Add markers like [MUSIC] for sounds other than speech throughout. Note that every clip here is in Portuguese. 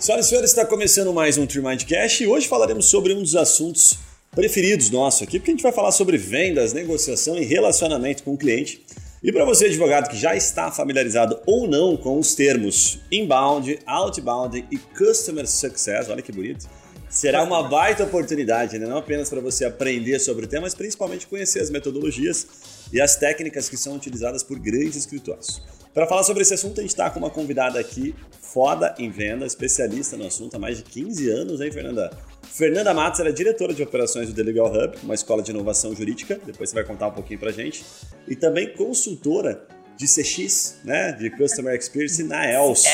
Senhoras e senhores, está começando mais um Tremindcast e hoje falaremos sobre um dos assuntos preferidos nosso aqui, porque a gente vai falar sobre vendas, negociação e relacionamento com o cliente. E para você, advogado, que já está familiarizado ou não com os termos inbound, outbound e customer success, olha que bonito, será uma baita oportunidade, né? não apenas para você aprender sobre o tema, mas principalmente conhecer as metodologias e as técnicas que são utilizadas por grandes escritórios. Para falar sobre esse assunto, a gente está com uma convidada aqui foda em venda, especialista no assunto há mais de 15 anos, hein, Fernanda? Fernanda Matos, ela é diretora de operações do The Legal Hub, uma escola de inovação jurídica, depois você vai contar um pouquinho pra gente, e também consultora de CX, né, de Customer Experience na ELS.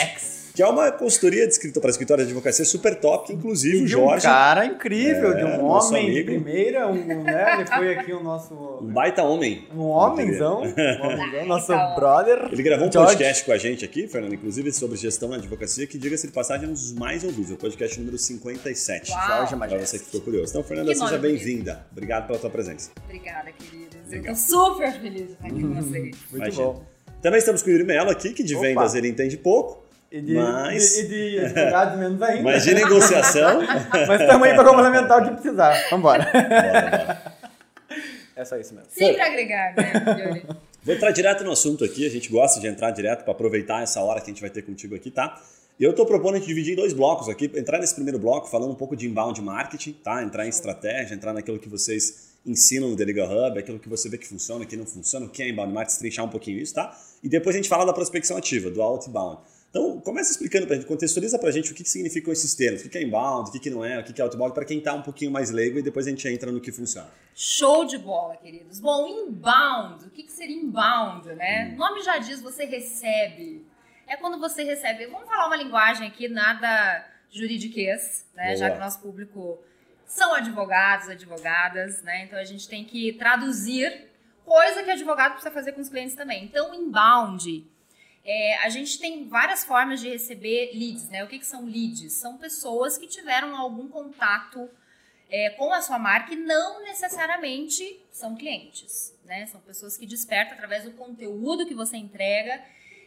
Que é uma consultoria de escritor para escritório de advocacia super top, que inclusive de o Jorge. Um cara incrível, é, de um homem de primeira, um, né? Ele foi aqui o nosso. Um baita homem. Um homenzão. Um [LAUGHS] homenzão nosso brother. Ele gravou um George. podcast com a gente aqui, Fernando, inclusive sobre gestão na advocacia, que diga-se de passagem, é um dos mais ouvidos, é o podcast número 57. Uau. Jorge Para você que ficou curioso. Então, Fernanda, Que seja bem-vinda. Obrigado pela tua presença. Obrigada, queridos. Eu Legal. tô super feliz de estar aqui com vocês. Muito Imagina. bom. Também estamos com o Yuri Mello aqui, que de Opa. vendas ele entende pouco, E de, Mas- e de advogados menos ainda. mas de negociação. [LAUGHS] Mas estamos aí para complementar o que precisar. Vambora. Bora, bora. É só isso mesmo. Sempre agregar, né? Vou entrar direto no assunto aqui, a gente gosta de entrar direto para aproveitar essa hora que a gente vai ter contigo aqui, tá? E eu estou propondo a gente dividir em dois blocos aqui, entrar nesse primeiro bloco falando um pouco de inbound marketing, tá? Entrar em estratégia, entrar naquilo que vocês ensinam no The Legal Hub, aquilo que você vê que funciona, que não funciona, o que é inbound marketing, trinchar um pouquinho isso, tá? E depois a gente fala da prospecção ativa, do outbound. Então, começa explicando pra gente, contextualiza pra gente o que, que significam esses termos, o que, é inbound, o que, que não é, o que, que é outbound, para quem tá um pouquinho mais leigo e depois a gente entra no que funciona. Show de bola, queridos. Bom, inbound. O que, que seria inbound, né? O nome já diz, você recebe. É quando você recebe. Vamos falar uma linguagem aqui, nada juridiquês, né? Boa. Já que o nosso público são advogados, advogadas, né? Então a gente tem que traduzir coisa que advogado precisa fazer com os clientes também. Então, inbound. É, a gente tem várias formas de receber leads, né? O que, que são leads? São pessoas que tiveram algum contato é, com a sua marca e não necessariamente são clientes, né? São pessoas que despertam através do conteúdo que você entrega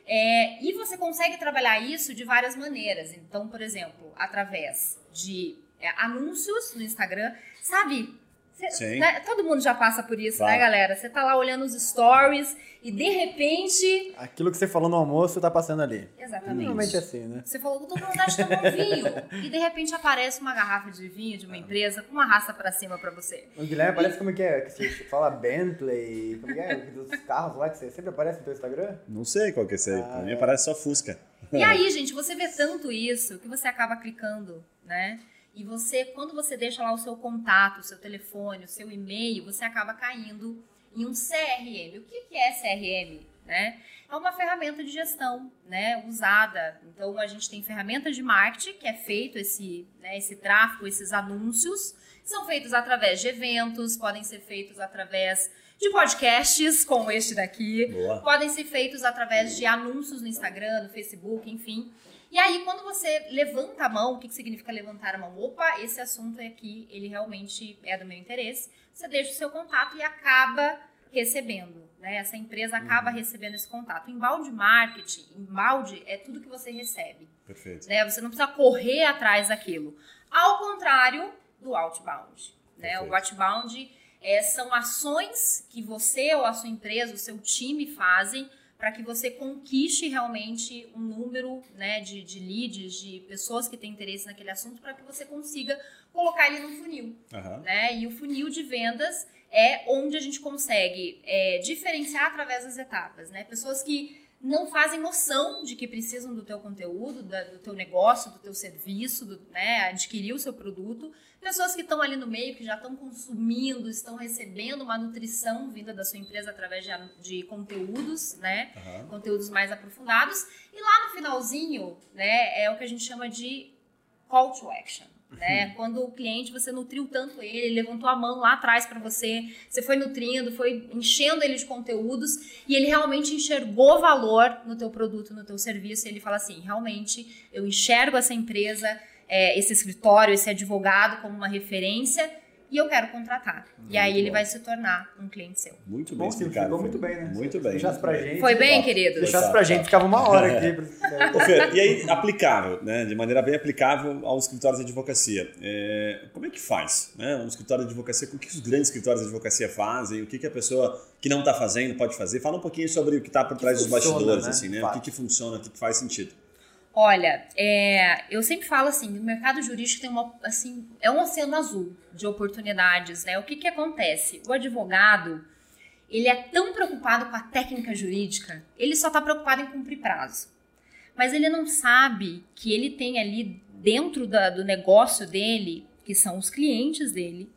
é, e você consegue trabalhar isso de várias maneiras. Então, por exemplo, através de é, anúncios no Instagram, sabe? Cê- Sim. né, Todo mundo já passa por isso, Claro. né, galera? Você tá lá olhando os stories e de repente. Aquilo que você falou no almoço tá passando ali. Exatamente. Normalmente é assim, né? Você falou que eu tô com vontade de tomar um vinho. [LAUGHS] E de repente aparece uma garrafa de vinho de uma empresa com uma raça pra cima pra você. O Guilherme parece como que é, que você fala Bentley, como que é, dos carros lá que você sempre aparece no teu Instagram. Não sei qual que é esse aí, Ah, pra mim é. parece só Fusca. E aí, gente, você vê tanto isso que você acaba clicando, né? E você, quando você deixa lá o seu contato, o seu telefone, o seu e-mail, você acaba caindo em um CRM. O que que é CRM? Né? É uma ferramenta de gestão, né? Usada. Então a gente tem ferramentas de marketing que é feito esse, né, esse tráfego, esses anúncios, são feitos através de eventos, podem ser feitos através de podcasts, como este daqui, Boa. podem ser feitos através de anúncios no Instagram, no Facebook, enfim. E aí, quando você levanta a mão, o que, que significa levantar a mão? Opa, esse assunto aqui, ele realmente é do meu interesse. Você deixa o seu contato e acaba recebendo, né? Essa empresa acaba recebendo esse contato. Embalde marketing, embalde é tudo que você recebe, Perfeito. né? Você não precisa correr atrás daquilo. Ao contrário do outbound, né? Perfeito. O outbound é, são ações que você ou a sua empresa, o seu time fazem para que você conquiste realmente um número né, de, de leads, de pessoas que têm interesse naquele assunto, para que você consiga colocar ele no funil. Aham. Né? E o funil de vendas é onde a gente consegue é, diferenciar através das etapas. Né? Pessoas que não fazem noção de que precisam do teu conteúdo, da- do teu negócio, do teu serviço, do, né, adquirir o seu produto. Pessoas que estão ali no meio, que já estão consumindo, estão recebendo uma nutrição vinda da sua empresa através de, de conteúdos, né? Aham. Conteúdos mais aprofundados. E lá no finalzinho, né, é o que a gente chama de call to action. Né? Quando o cliente, você nutriu tanto ele, ele levantou a mão lá atrás para você, você foi nutrindo, foi enchendo ele de conteúdos e ele realmente enxergou valor no teu produto, no teu serviço. E ele fala assim, realmente, eu enxergo essa empresa, é, esse escritório, esse advogado como uma referência. E eu quero contratar. e aí ele vai se tornar um cliente seu. Muito bem Bom, Silvio, explicado. ficou muito bem, né? Muito bem. Deixasse pra gente. Foi bem? Se deixasse Tá, pra tá. gente, ficava uma hora aqui. [LAUGHS] Ô, Fer, e aí, aplicável, né? de maneira bem aplicável aos escritórios de advocacia. É, como é que faz? Né? Um escritório de advocacia, o que os grandes escritórios de advocacia fazem? O que, que a pessoa que não está fazendo pode fazer? Fala um pouquinho sobre o que está por trás dos funciona, bastidores, né? assim, né? O que, que funciona, o que, que faz sentido. Olha, é, eu sempre falo assim, o mercado jurídico tem uma, assim, é um oceano azul de oportunidades, né? O que que acontece? O advogado, ele é tão preocupado com a técnica jurídica, ele só está preocupado em cumprir prazo. Mas ele não sabe que ele tem ali dentro da- do negócio dele, que são os clientes dele,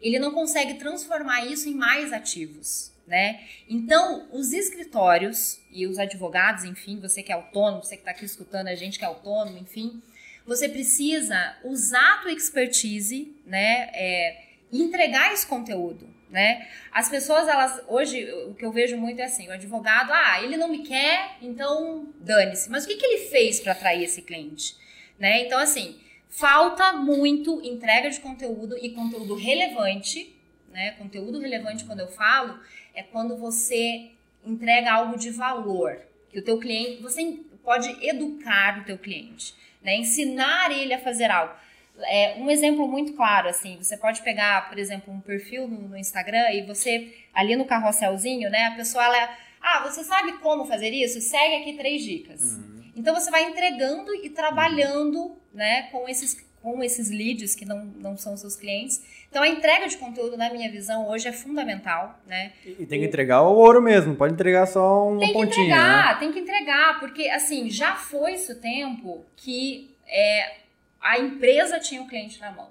ele não consegue transformar isso em mais ativos, né? Então, os escritórios e os advogados, enfim, você que é autônomo, você que está aqui escutando a gente que é autônomo, enfim, você precisa usar a tua expertise, né? É, entregar esse conteúdo, né? As pessoas, elas, hoje, o que eu vejo muito é assim, o advogado, ah, ele não me quer, então dane-se. Mas o que, que ele fez para atrair esse cliente? Né? Então, assim, falta muito entrega de conteúdo e conteúdo relevante, né? Conteúdo relevante, quando eu falo, é quando você entrega algo de valor, que o teu cliente, você pode educar o teu cliente, né? Ensinar ele a fazer algo. É, um exemplo muito claro, assim, você pode pegar, por exemplo, um perfil no, no Instagram e você, ali no carrosselzinho, né, a pessoa, ela, ah, você sabe como fazer isso? Segue aqui três dicas. Então, você vai entregando e trabalhando, né, com esses, com esses leads que não, não são seus clientes. Então, a entrega de conteúdo, na minha visão, hoje é fundamental, né? E tem que entregar o ouro mesmo, pode entregar só uma Tem que pontinha. entregar, né? tem que entregar, porque assim, já foi esse o tempo que é, a empresa tinha o cliente na mão.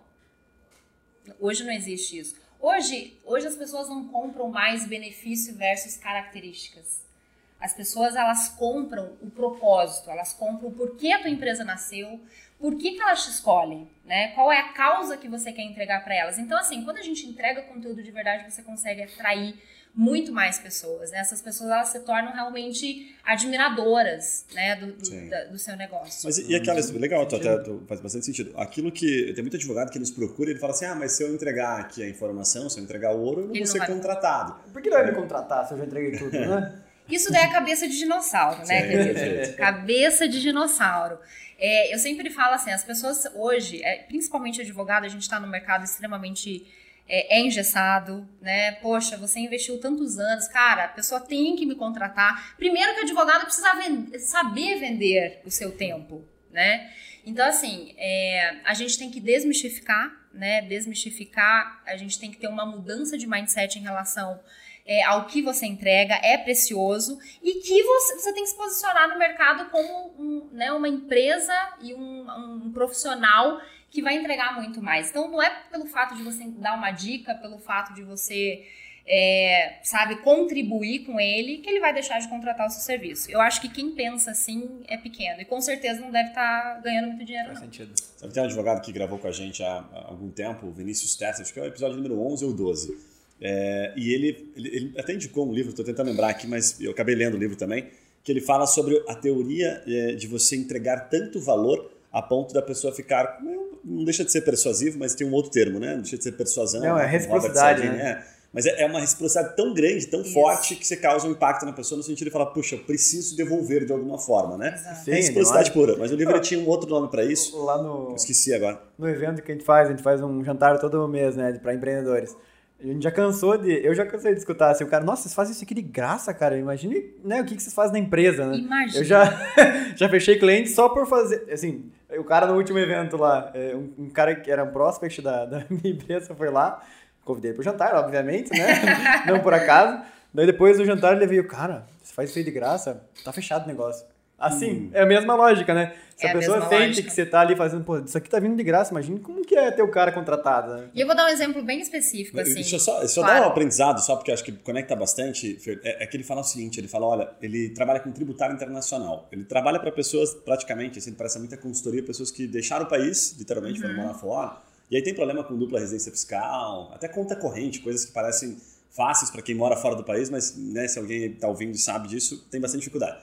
Hoje não existe isso. Hoje, hoje as pessoas não compram mais benefício versus características. As pessoas elas compram o propósito, elas compram o porquê a tua empresa nasceu, por que, que elas te escolhem, né? Qual é a causa que você quer entregar para elas. Então, assim, quando a gente entrega conteúdo de verdade, você consegue atrair muito mais pessoas, né? Essas pessoas elas se tornam realmente admiradoras, né, do, do, da- do seu negócio. Mas e e aquela história, legal, tô até, tô- faz bastante sentido. Aquilo que tem muito advogado que nos procura, ele fala assim: ah, mas se eu entregar aqui a informação, se eu entregar o ouro, eu não Ele vou não ser contratado. Por que não vai me contratar se eu já entreguei tudo, né? Isso daí é cabeça de dinossauro, né, Sim, querido? perfeito. Cabeça de dinossauro. É, eu sempre falo assim, as pessoas hoje, é, principalmente advogado, a gente está no mercado extremamente é, é engessado, né? Poxa, você investiu tantos anos, cara, a pessoa tem que me contratar. Primeiro que o advogado precisa ven- saber vender o seu tempo, né? Então, assim, é, a gente tem que desmistificar, né? Desmistificar, a gente tem que ter uma mudança de mindset em relação é, ao que você entrega, é precioso e que você, você tem que se posicionar no mercado como um, né, uma empresa e um, um profissional que vai entregar muito mais. Então, não é pelo fato de você dar uma dica, pelo fato de você, é, sabe, contribuir com ele, que ele vai deixar de contratar o seu serviço. Eu acho que quem pensa assim é pequeno e com certeza não deve estar ganhando muito dinheiro, Faz não. sentido. Sabe, tem um advogado que gravou com a gente há, há algum tempo, o Vinícius Tessa, acho que é o episódio número 11 ou 12. É, e ele, ele, ele até indicou um livro, estou tentando lembrar aqui, mas eu acabei lendo o livro também, que ele fala sobre a teoria é, de você entregar tanto valor a ponto da pessoa ficar. Não deixa de ser persuasivo, mas tem um outro termo, né? Não deixa de ser persuasão. Não, é né? reciprocidade, né? é. Mas é é uma reciprocidade tão grande, tão Isso. forte, que você causa um impacto na pessoa no sentido de falar, puxa, eu preciso devolver de alguma forma, né? Exato. Sim, reciprocidade demais. pura. Mas o livro tinha um outro nome para isso. Lá no, esqueci agora. no evento que a gente faz, a gente faz um jantar todo mês, né, para empreendedores. A gente já cansou de. Eu já cansei de escutar assim, o cara, nossa, vocês fazem isso aqui de graça, cara. Imagine né, o que que vocês fazem na empresa, né? Imagina. Eu já, [LAUGHS] já fechei cliente só por fazer. Assim, o cara no último evento lá, é, um, um cara que era um prospect da, [LAUGHS] da minha empresa foi lá, convidei pro jantar, obviamente, né? [LAUGHS] Não por acaso. Daí depois do jantar ele veio, cara, você faz isso aí de graça, tá fechado o negócio. Assim, é a mesma lógica, né? Se É a a pessoa sente lógica. que você tá ali fazendo, pô, isso aqui tá vindo de graça, imagina como que é ter o cara contratado, né? E eu vou dar um exemplo bem específico, assim. Deixa eu só, só Claro. dar um aprendizado, só porque eu acho que conecta bastante. Fer, É, é que ele fala o seguinte: ele fala, olha, ele trabalha com tributário internacional. Ele trabalha para pessoas, praticamente, assim, presta muita consultoria, pessoas que deixaram o país, literalmente, foram morar fora. E aí tem problema com dupla residência fiscal, até conta corrente, coisas que parecem fáceis para quem mora fora do país, mas né, se alguém está ouvindo e sabe disso, tem bastante dificuldade.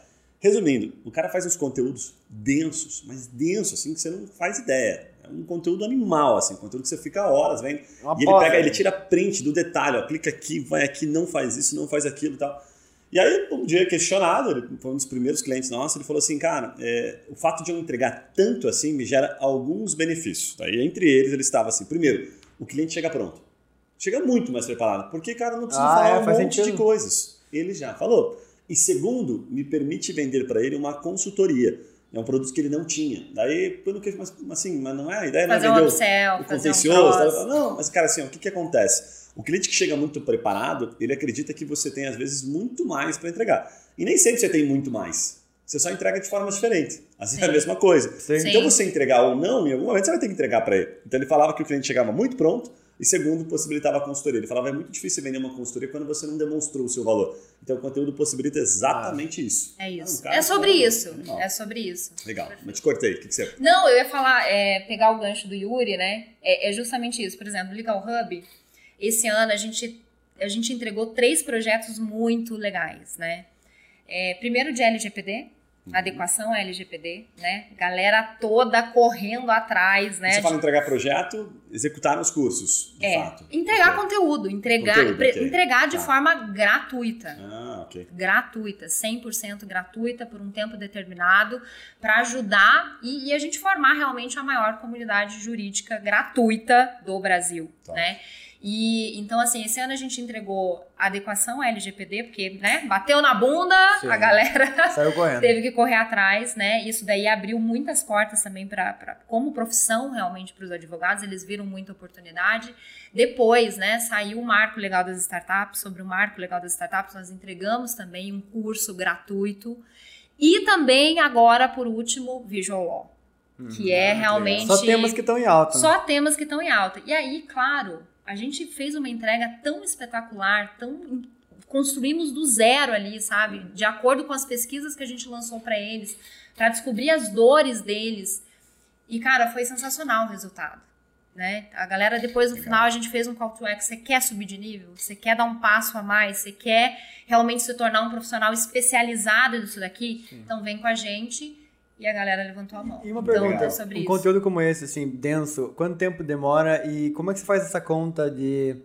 Resumindo, o cara faz uns conteúdos densos, mas densos, assim, que você não faz ideia. É um conteúdo animal, assim, conteúdo que você fica horas vendo. Uma e ele posa. pega, ele tira print do detalhe, ó, clica aqui, vai aqui, não faz isso, não faz aquilo e tal. E aí, um dia questionado, ele foi um dos primeiros clientes nossos, ele falou assim, cara, é, o fato de eu entregar tanto assim me gera alguns benefícios. Aí, entre eles, ele estava assim, primeiro, o cliente chega pronto. Chega muito mais preparado, porque, cara, não precisa Ah, falar é, um monte de sentido. coisas. Ele já falou. E segundo, me permite vender para ele uma consultoria. É um produto que ele não tinha. Daí, pelo que, mas assim, mas não é a ideia, Fazer não um é vender o- upsell, o fazer um tá? Não, mas cara, assim, ó, o que, que acontece? O cliente que chega muito preparado, ele acredita que você tem, às vezes, muito mais para entregar. E nem sempre você tem muito mais. Você só entrega de forma diferente. Às vezes é a mesma coisa. Sim. Então, você entregar ou não, em algum momento você vai ter que entregar para ele. Então, ele falava que o cliente chegava muito pronto e, segundo, possibilitava a consultoria. Ele falava é muito difícil vender uma consultoria quando você não demonstrou o seu valor. Então, o conteúdo possibilita exatamente isso. É isso. um cara é sobre que- isso. É sobre isso. Legal. Mas te cortei. O que, que você... Não, eu ia falar, é, pegar o gancho do Yuri, né? É, é justamente isso. Por exemplo, Legal Hub, esse ano a gente, a gente entregou três projetos muito legais, né? É, primeiro de LGPD, adequação à LGPD, né? Galera toda correndo atrás, né? Você fala entregar projeto, executar os cursos, de é, fato. entregar Ok. conteúdo, entregar, Conteúdo, pre- ok. entregar de Tá. forma gratuita Ah, ok. gratuita, 100% gratuita por um tempo determinado, para ajudar e, e a gente formar realmente a maior comunidade jurídica gratuita do Brasil, Tá. né? E então assim, esse ano a gente entregou adequação LGPD, porque, né, bateu na bunda, Sim. a galera [LAUGHS] Saiu correndo. teve que correr atrás, né? Isso daí abriu muitas portas também para como profissão realmente para os advogados, eles viram muita oportunidade. Depois, né, saiu o Marco Legal das Startups, sobre o Marco Legal das Startups, nós entregamos também um curso gratuito. E também agora, por último, Visual Law, que é realmente Só temas que estão em alta. né? só temas que estão em alta. E aí, claro, a gente fez uma entrega tão espetacular, tão construímos do zero ali, sabe? De acordo com as pesquisas que a gente lançou para eles, para descobrir as dores deles. E cara, foi sensacional o resultado. Né? A galera depois no Legal. final a gente fez um call to action, você quer subir de nível? Você quer dar um passo a mais? Você quer realmente se tornar um profissional especializado nisso daqui? Então vem com a gente e a galera levantou a mão. E uma então, pergunta, é sobre um isso. conteúdo como esse, assim, denso, quanto tempo demora e como é que você faz essa conta de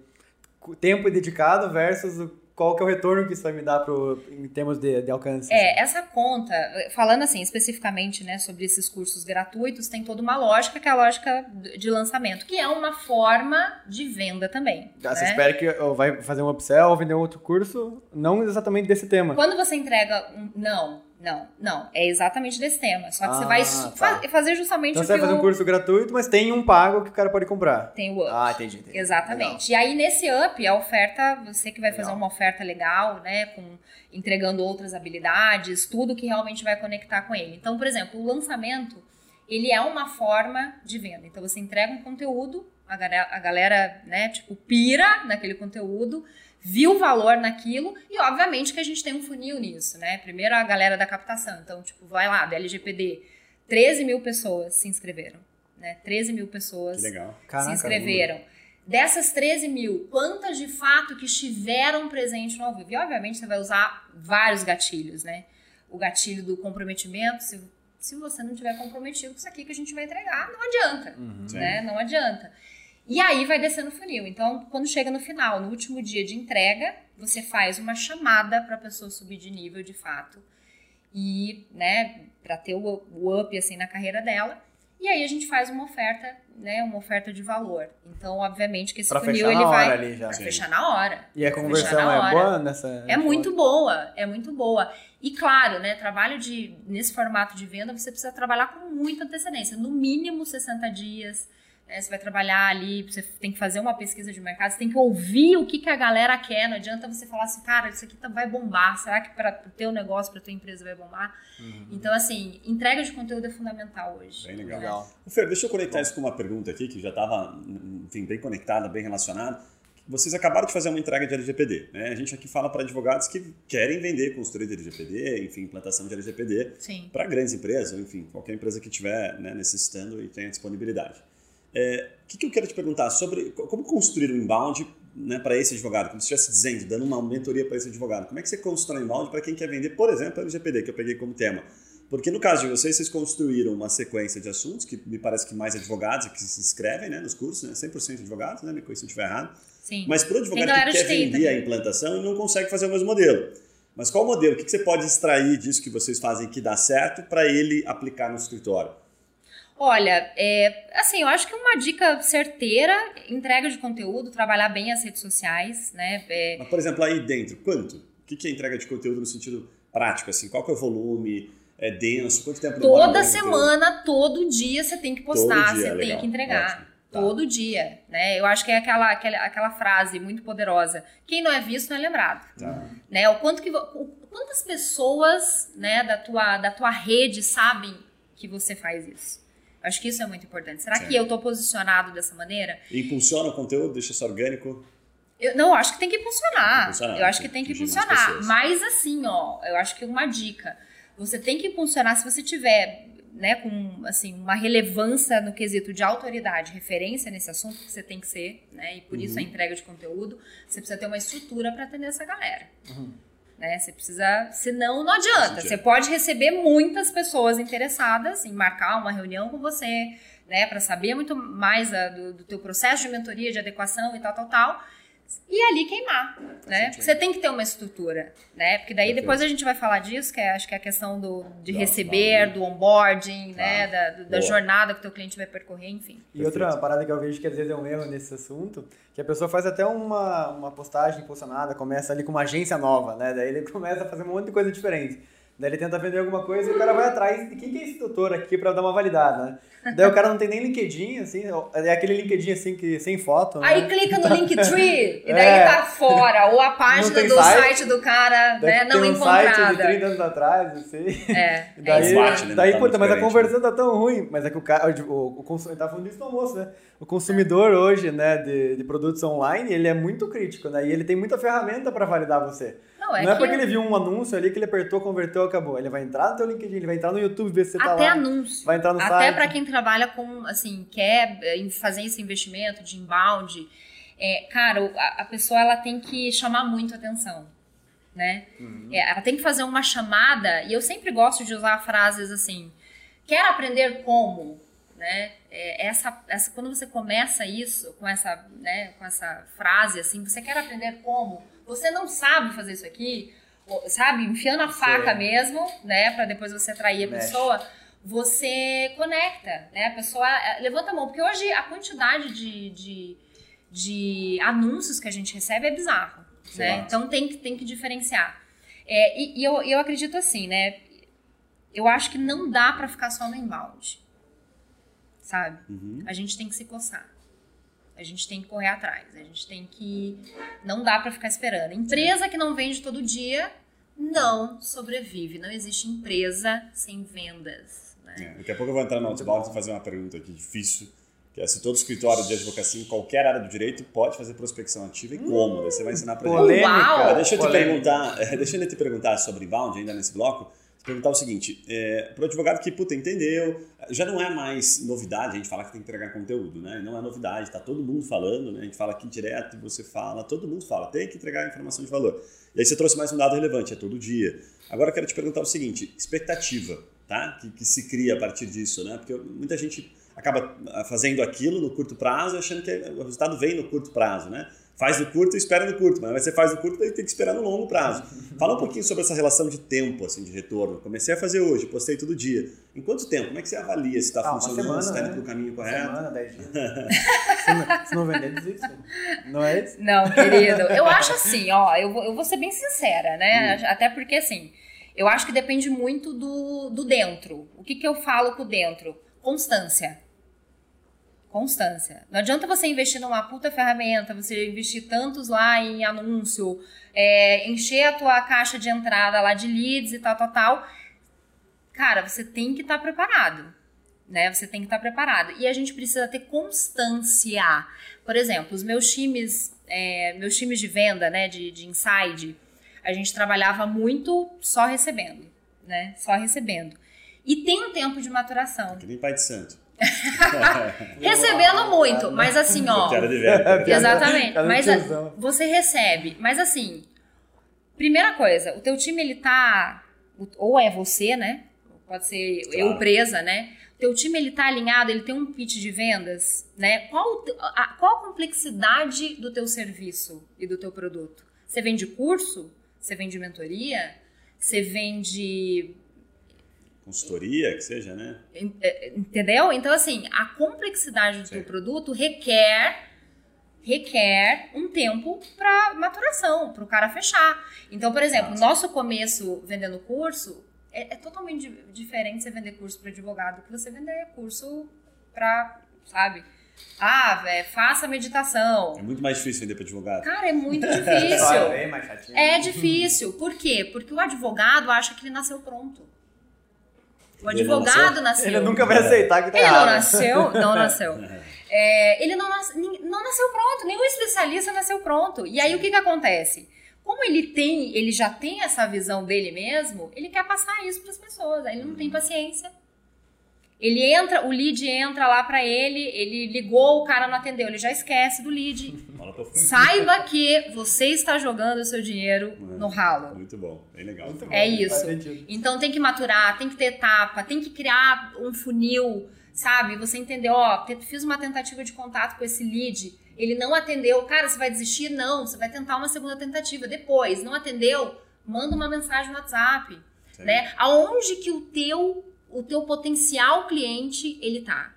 tempo dedicado versus o- qual que é o retorno que isso vai me dar pro, em termos de, de alcance? assim? É, essa conta, falando assim especificamente né, sobre esses cursos gratuitos, tem toda uma lógica, que é a lógica de lançamento, que é uma forma de venda também. Ah, Você né? espera que eu vai fazer um upsell ou vender um outro curso, não exatamente desse tema. Quando você entrega um. Não, não, não. É exatamente desse tema. Só que você Ah, vai tá. su- fa- fazer justamente Então o você vai fazer um o- curso gratuito, mas tem um pago que o cara pode comprar. tem o up. Ah, entendi. entendi. Exatamente. E aí, nesse up, a oferta, você que vai fazer Legal. uma oferta legal, né? Com, entregando outras habilidades, tudo que realmente vai conectar com ele. Então, por exemplo, o lançamento, ele é uma forma de venda. Então, você entrega um conteúdo, a galera, a galera né, tipo, pira naquele conteúdo, viu o valor naquilo, e obviamente que a gente tem um funil nisso, né? Primeiro a galera da captação. Então, tipo, vai lá, do LGPD, 13 mil pessoas se inscreveram. Né? 13 mil pessoas. Caraca, se inscreveram. Dessas 13 mil, quantas de fato que estiveram presentes no ao vivo? E obviamente você vai usar vários gatilhos, né? O gatilho do comprometimento, se, se você não tiver comprometido com isso aqui que a gente vai entregar, não adianta, Uhum. né? Não adianta. E aí vai descendo o funil. Então, quando chega no final, no último dia de entrega, você faz uma chamada para a pessoa subir de nível de fato e, né, para ter o, up assim na carreira dela. E aí a gente faz uma oferta, né, uma oferta de valor. Então, obviamente que esse Pra funil ele vai hora ali já. pra fechar na hora. E a conversão é boa nessa? É muito boa, é muito boa. E claro, né, trabalho de nesse formato de venda, você precisa trabalhar com muita antecedência, no mínimo 60 dias. Né, você vai trabalhar ali, você tem que fazer uma pesquisa de mercado, você tem que ouvir o que, que a galera quer. Não adianta você falar assim, cara, isso aqui tá- vai bombar. Será que para o teu negócio, para tua empresa vai bombar? Uhum. Então, assim, entrega de conteúdo é fundamental hoje. Bem legal. né? Legal. Fer, deixa eu conectar isso com uma pergunta aqui, que já estava, enfim, bem conectada, bem relacionada. Vocês acabaram de fazer uma entrega de LGPD, né? A gente aqui fala para advogados que querem vender consultoria de LGPD, enfim, implantação de LGPD Sim. para grandes empresas, ou enfim, qualquer empresa que estiver né, necessitando e tenha disponibilidade. É, O que, que eu quero te perguntar sobre co- como construir um inbound né, para esse advogado? Como se estivesse dizendo, dando uma mentoria para esse advogado. Como é que você constrói um inbound para quem quer vender, por exemplo, LGPD, que eu peguei como tema? Porque no caso de vocês, vocês construíram uma sequência de assuntos, que me parece que mais advogados que se inscrevem né, nos cursos, né? 100% advogados, né? Me corrija se eu estiver errado. Sim. Mas para o advogado que quer vender também. a implantação, ele não consegue fazer o mesmo modelo. Mas qual modelo? O que você pode extrair disso que vocês fazem que dá certo para ele aplicar no escritório? Olha, é, assim, eu acho que uma dica certeira, entrega de conteúdo, trabalhar bem as redes sociais, né? É... Mas, por exemplo, aí dentro, quanto? O que é entrega de conteúdo no sentido prático, assim? Qual que é o volume? é denso? Quanto tempo Toda semana, todo dia você tem que postar, dia, você legal. tem que entregar. Tá. Todo dia, né? Eu acho que é aquela, aquela, aquela frase muito poderosa. Quem não é visto não é lembrado. Tá. Né? O quanto que, o, quantas pessoas né, da, tua, da tua rede sabem que você faz isso? Acho que isso é muito importante. Será que eu estou posicionado dessa maneira? Impulsiona o conteúdo, deixa isso orgânico? Eu, não, acho que tem que impulsionar. Eu acho que tem que impulsionar. Mas assim, ó, eu acho que uma dica você tem que impulsionar se você tiver né, com assim, uma relevância no quesito de autoridade, referência nesse assunto, que você tem que ser, né, e por uhum. isso a entrega de conteúdo, você precisa ter uma estrutura para atender essa galera. Uhum. Né, você precisa, senão não adianta. Você pode receber muitas pessoas interessadas em marcar uma reunião com você, né, para saber muito mais a, do, do teu processo de mentoria, de adequação e tal, tal, tal e ali queimar, né? Você tem que ter uma estrutura, né? Porque daí depois a gente vai falar disso, que é, acho que é a questão do, de receber, do onboarding, né? Da, da jornada que o teu cliente vai percorrer, enfim. E outra parada que eu vejo que às vezes é um erro nesse assunto, que a pessoa faz até uma, uma postagem impulsionada, começa ali com uma agência nova, né? Daí ele [LAUGHS] começa a fazer um monte de coisa diferente. Daí ele tenta vender alguma coisa e o cara vai atrás de quem que é esse doutor aqui para dar uma validada, né? Daí o cara não tem nem LinkedIn, assim, é aquele LinkedIn assim que sem foto. Né? Aí clica no Linktree [LAUGHS] e daí é. tá fora. Ou a página do site, site, do cara né, não tem um encontrada. site de 30 anos atrás, assim. É. daí, [LAUGHS] é daí, daí puta, mas a conversão tá tão ruim. Mas é que o cara, o, o, o consumidor, tá falando disso no almoço, né? O consumidor hoje, né, de, de produtos online, ele é muito crítico, né? E ele tem muita ferramenta para validar você. Não, é, não é porque ele viu um anúncio ali que ele apertou, converteu, acabou. Ele vai entrar no teu LinkedIn, ele vai entrar no YouTube, ver se você tá Até lá. Até anúncio. Vai entrar no Até site. Até para quem trabalha com, assim, quer eh, fazer esse investimento de inbound, é, cara, a, a pessoa ela tem que chamar muito atenção. Né? Uhum. É, ela tem que fazer uma chamada, e eu sempre gosto de usar frases assim: quer aprender como? Né? É, essa, essa, quando você começa isso com essa, né, com essa frase assim, você quer aprender como? Você não sabe fazer isso aqui, sabe? Enfiando a faca mesmo, né? Para depois você atrair a Mexe. pessoa. Você conecta, né? A pessoa eh, levanta a mão. Porque hoje a quantidade de, de, de anúncios que a gente recebe é bizarro, né? Então tem que, tem que diferenciar. É, e, e eu, eu acredito assim, né? Eu acho que não dá para ficar só no inbound, sabe? Uhum. A gente tem que se coçar. A gente tem que correr atrás. A gente tem que. Não dá para ficar esperando. Empresa que não vende todo dia não sobrevive. Não existe empresa sem vendas. Né? É, daqui a pouco eu vou entrar no outbound e fazer uma pergunta aqui difícil. Que é se todo escritório de advocacia em qualquer área do direito pode fazer prospecção ativa e hum, como. Você vai ensinar para gente. Polêmica. Deixa eu te perguntar, [LAUGHS] deixa eu te perguntar sobre inbound ainda nesse bloco perguntar o seguinte: é, para o advogado que puta, entendeu, já não é mais novidade a gente falar que tem que entregar conteúdo, né? Não é novidade, está todo mundo falando, né? A gente fala aqui direto, você fala, todo mundo fala, tem que entregar informação de valor. E aí você trouxe mais um dado relevante, é todo dia. Agora eu quero te perguntar o seguinte: expectativa, tá? Que, que se cria a partir disso, né? Porque muita gente acaba fazendo aquilo no curto prazo, achando que o resultado vem no curto prazo, né? Faz no curto e espera no curto, mas você faz no curto e tem que esperar no longo prazo. [LAUGHS] Fala um pouquinho sobre essa relação de tempo, assim, de retorno. Comecei a fazer hoje, postei todo dia. Em quanto tempo? Como é que você avalia se está ah, funcionando, semana, se está indo né? para o caminho correto? Uma semana, dez dias. [LAUGHS] se, não, se não vender, desiste. Não é isso? Não, querido. Eu [LAUGHS] acho assim, ó, eu vou, eu vou ser bem sincera, né? Hum. Até porque, assim, eu acho que depende muito do, do dentro. O que, que eu falo com o dentro? Constância Constância. Não adianta você investir numa puta ferramenta, você investir tantos lá em anúncio, é, encher a tua caixa de entrada lá de leads e tal, tal, tal. Cara, você tem que estar tá preparado. Né? Você tem que estar tá preparado. E a gente precisa ter constância. Por exemplo, os meus times, é, meus times de venda, né, de, de inside, a gente trabalhava muito só recebendo, né? Só recebendo. E tem um tempo de maturação. Que nem pai de santo. [LAUGHS] Recebendo muito, mas assim, ó. Exatamente. Mas você recebe, mas assim, primeira coisa, o teu time ele tá ou é você, né? pode ser Claro. eu presa, né? Teu time ele tá alinhado, ele tem um pitch de vendas, né? Qual, o a, qual a complexidade do teu serviço e do teu produto? Você vende curso? Você vende mentoria? Você vende Consultoria, que seja, né? É, Entendeu? Então, assim, a complexidade do Sim. teu produto requer requer um tempo para maturação, para o cara fechar. Então, por exemplo, Nossa. nosso começo vendendo curso é, é totalmente di- diferente você vender curso para advogado do que você vender curso para, sabe? Ah, véio, faça meditação. É muito mais difícil vender para advogado. Cara, é muito [LAUGHS] difícil. mais. É difícil. Por quê? Porque o advogado acha que ele nasceu pronto. O Ele não advogado nasceu. Ele nunca vai aceitar que tá Ele não errado. nasceu, não nasceu. [LAUGHS] É, ele não, nas- não nasceu pronto, nenhum especialista nasceu pronto. E aí o que, que acontece? Como ele tem, ele já tem essa visão dele mesmo, ele quer passar isso para as pessoas. Aí ele não tem paciência. Ele entra, o lead entra lá para ele, ele ligou, o cara não atendeu, ele já esquece do lead. [LAUGHS] Saiba que você está jogando o seu dinheiro no ralo. Muito bom, bem legal. Muito bom, É isso. Então tem que maturar, tem que ter etapa, tem que criar um funil, sabe? Você entendeu, ó, fiz uma tentativa de contato com esse lead, ele não atendeu. Cara, você vai desistir? Não, você vai tentar uma segunda tentativa. Depois, não atendeu? Manda uma mensagem no WhatsApp, Sim. né? Aonde que o teu o teu potencial cliente ele tá?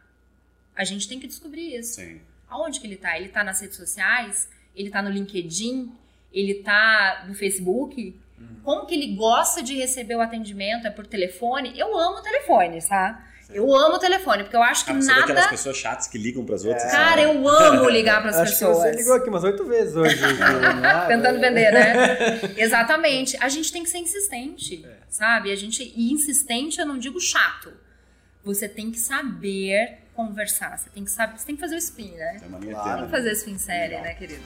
A gente tem que descobrir isso. Sim. Aonde que ele tá? Ele tá nas redes sociais? Ele tá no LinkedIn? Ele tá no Facebook? Como que ele gosta de receber o atendimento? É por telefone? Eu amo telefone, tá? Eu amo telefone, porque eu acho que Ah, você vê aquelas nada. pessoas chatas que ligam pras outras. Cara, sabe? eu [LAUGHS] amo ligar para as Acho pessoas. você ligou aqui umas oito vezes hoje. [LAUGHS] né? Tentando vender, né? [LAUGHS] Exatamente. A gente tem que ser insistente, É. sabe? A gente e insistente eu não digo chato. Você tem que saber conversar. Você tem que saber, você tem que fazer o spin, né? É Claro. Tem que fazer spin série, né, querido?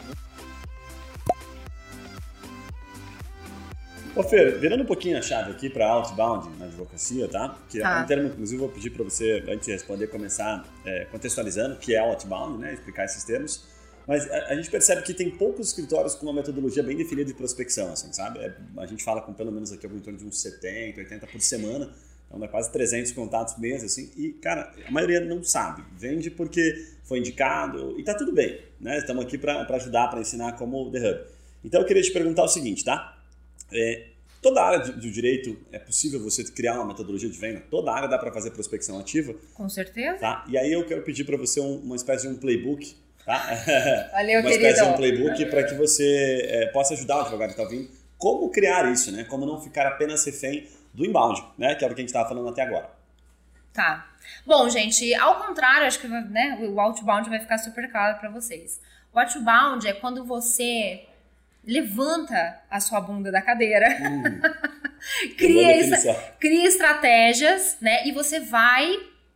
Ô Fer, virando um pouquinho a chave aqui para outbound na advocacia, tá? Que Tá. é um termo, inclusive, eu vou pedir para você, antes de responder, começar é, contextualizando o que é outbound, né? Explicar esses termos. Mas a, a gente percebe que tem poucos escritórios com uma metodologia bem definida de prospecção, assim, sabe? É, a gente fala com pelo menos aqui algo em torno de uns 70, 80 por semana. Então, é quase 300 contatos por mês, assim. E, cara, a maioria não sabe. Vende porque foi indicado e tá tudo bem, né? Estamos aqui para ajudar, para ensinar como The Hub. Então, eu queria te perguntar o seguinte, tá? É, toda área do direito é possível você criar uma metodologia de venda? Toda área dá para fazer prospecção ativa, Com certeza. tá? E aí eu quero pedir para você um- uma espécie de um playbook, tá? [LAUGHS] Valeu, [LAUGHS] uma espécie de um playbook para que você é, possa ajudar o advogado que está ouvindo como criar isso, né? Como não ficar apenas refém do inbound, né? Que é o que a gente estava falando até agora. Tá. Bom, gente, ao contrário, acho que né, o outbound vai ficar super claro para vocês. O outbound é quando você levanta a sua bunda da cadeira, [LAUGHS] Boa cria, essa- cria estratégias, né? E você vai.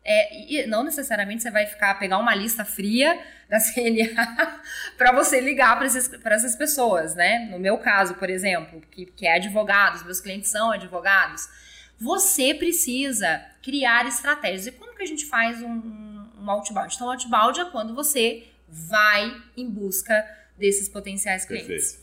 é, e não necessariamente você vai ficar pegar uma lista fria da [LAUGHS] CNA para você ligar para essas pessoas, né? No meu caso, por exemplo, que, que é advogado, os meus clientes são advogados, você precisa criar estratégias. E como que a gente faz um, um outbound? Então, outbound é quando você vai em busca desses potenciais clientes. Perfeito.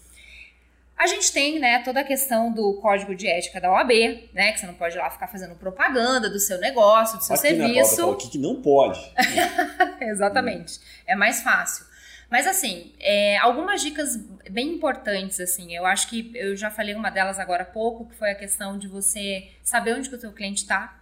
A gente tem, né, toda a questão do código de ética da OAB, né, que você não pode ir lá ficar fazendo propaganda do seu negócio, do seu Aqui na pauta serviço. o que, que não pode. [LAUGHS] Exatamente. É mais fácil. Mas assim, é, algumas dicas bem importantes, assim, eu acho que eu já falei uma delas agora há pouco, que foi a questão de você saber onde que o seu cliente está,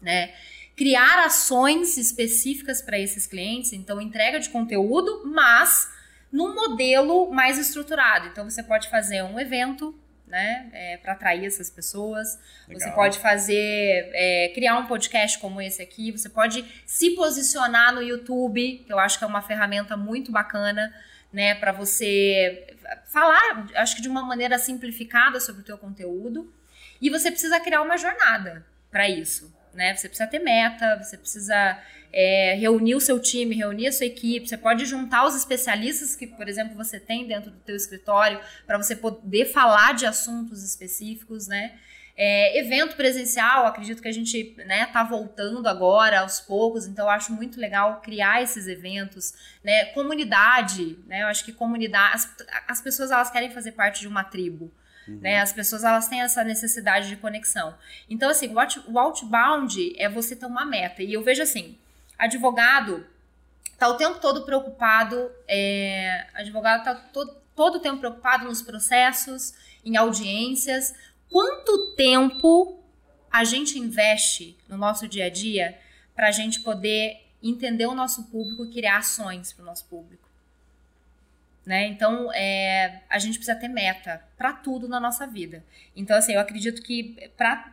né? Criar ações específicas para esses clientes, então entrega de conteúdo, mas num modelo mais estruturado. Então você pode fazer um evento, né, é, para atrair essas pessoas. Você Legal. pode fazer, é, criar um podcast como esse aqui. Você pode se posicionar no YouTube, que eu acho que é uma ferramenta muito bacana, né, para você falar, acho que de uma maneira simplificada sobre o teu conteúdo. E você precisa criar uma jornada para isso, né? Você precisa ter meta, você precisa é, reunir o seu time, reunir a sua equipe. Você pode juntar os especialistas que, por exemplo, você tem dentro do teu escritório para você poder falar de assuntos específicos, né? É, evento presencial, acredito que a gente né, tá voltando agora aos poucos, então eu acho muito legal criar esses eventos, né? Comunidade, né? Eu acho que comunidade, as, as pessoas elas querem fazer parte de uma tribo. Uhum. Né? As pessoas elas têm essa necessidade de conexão. Então, assim, o, out, o outbound é você ter uma meta. E eu vejo assim, advogado está o tempo todo preocupado, é, advogado está todo, todo o tempo preocupado nos processos, em audiências. Quanto tempo a gente investe no nosso dia a dia para a gente poder entender o nosso público e criar ações para o nosso público? Né? Então, é, a gente precisa ter meta para tudo na nossa vida. Então, assim, eu acredito que para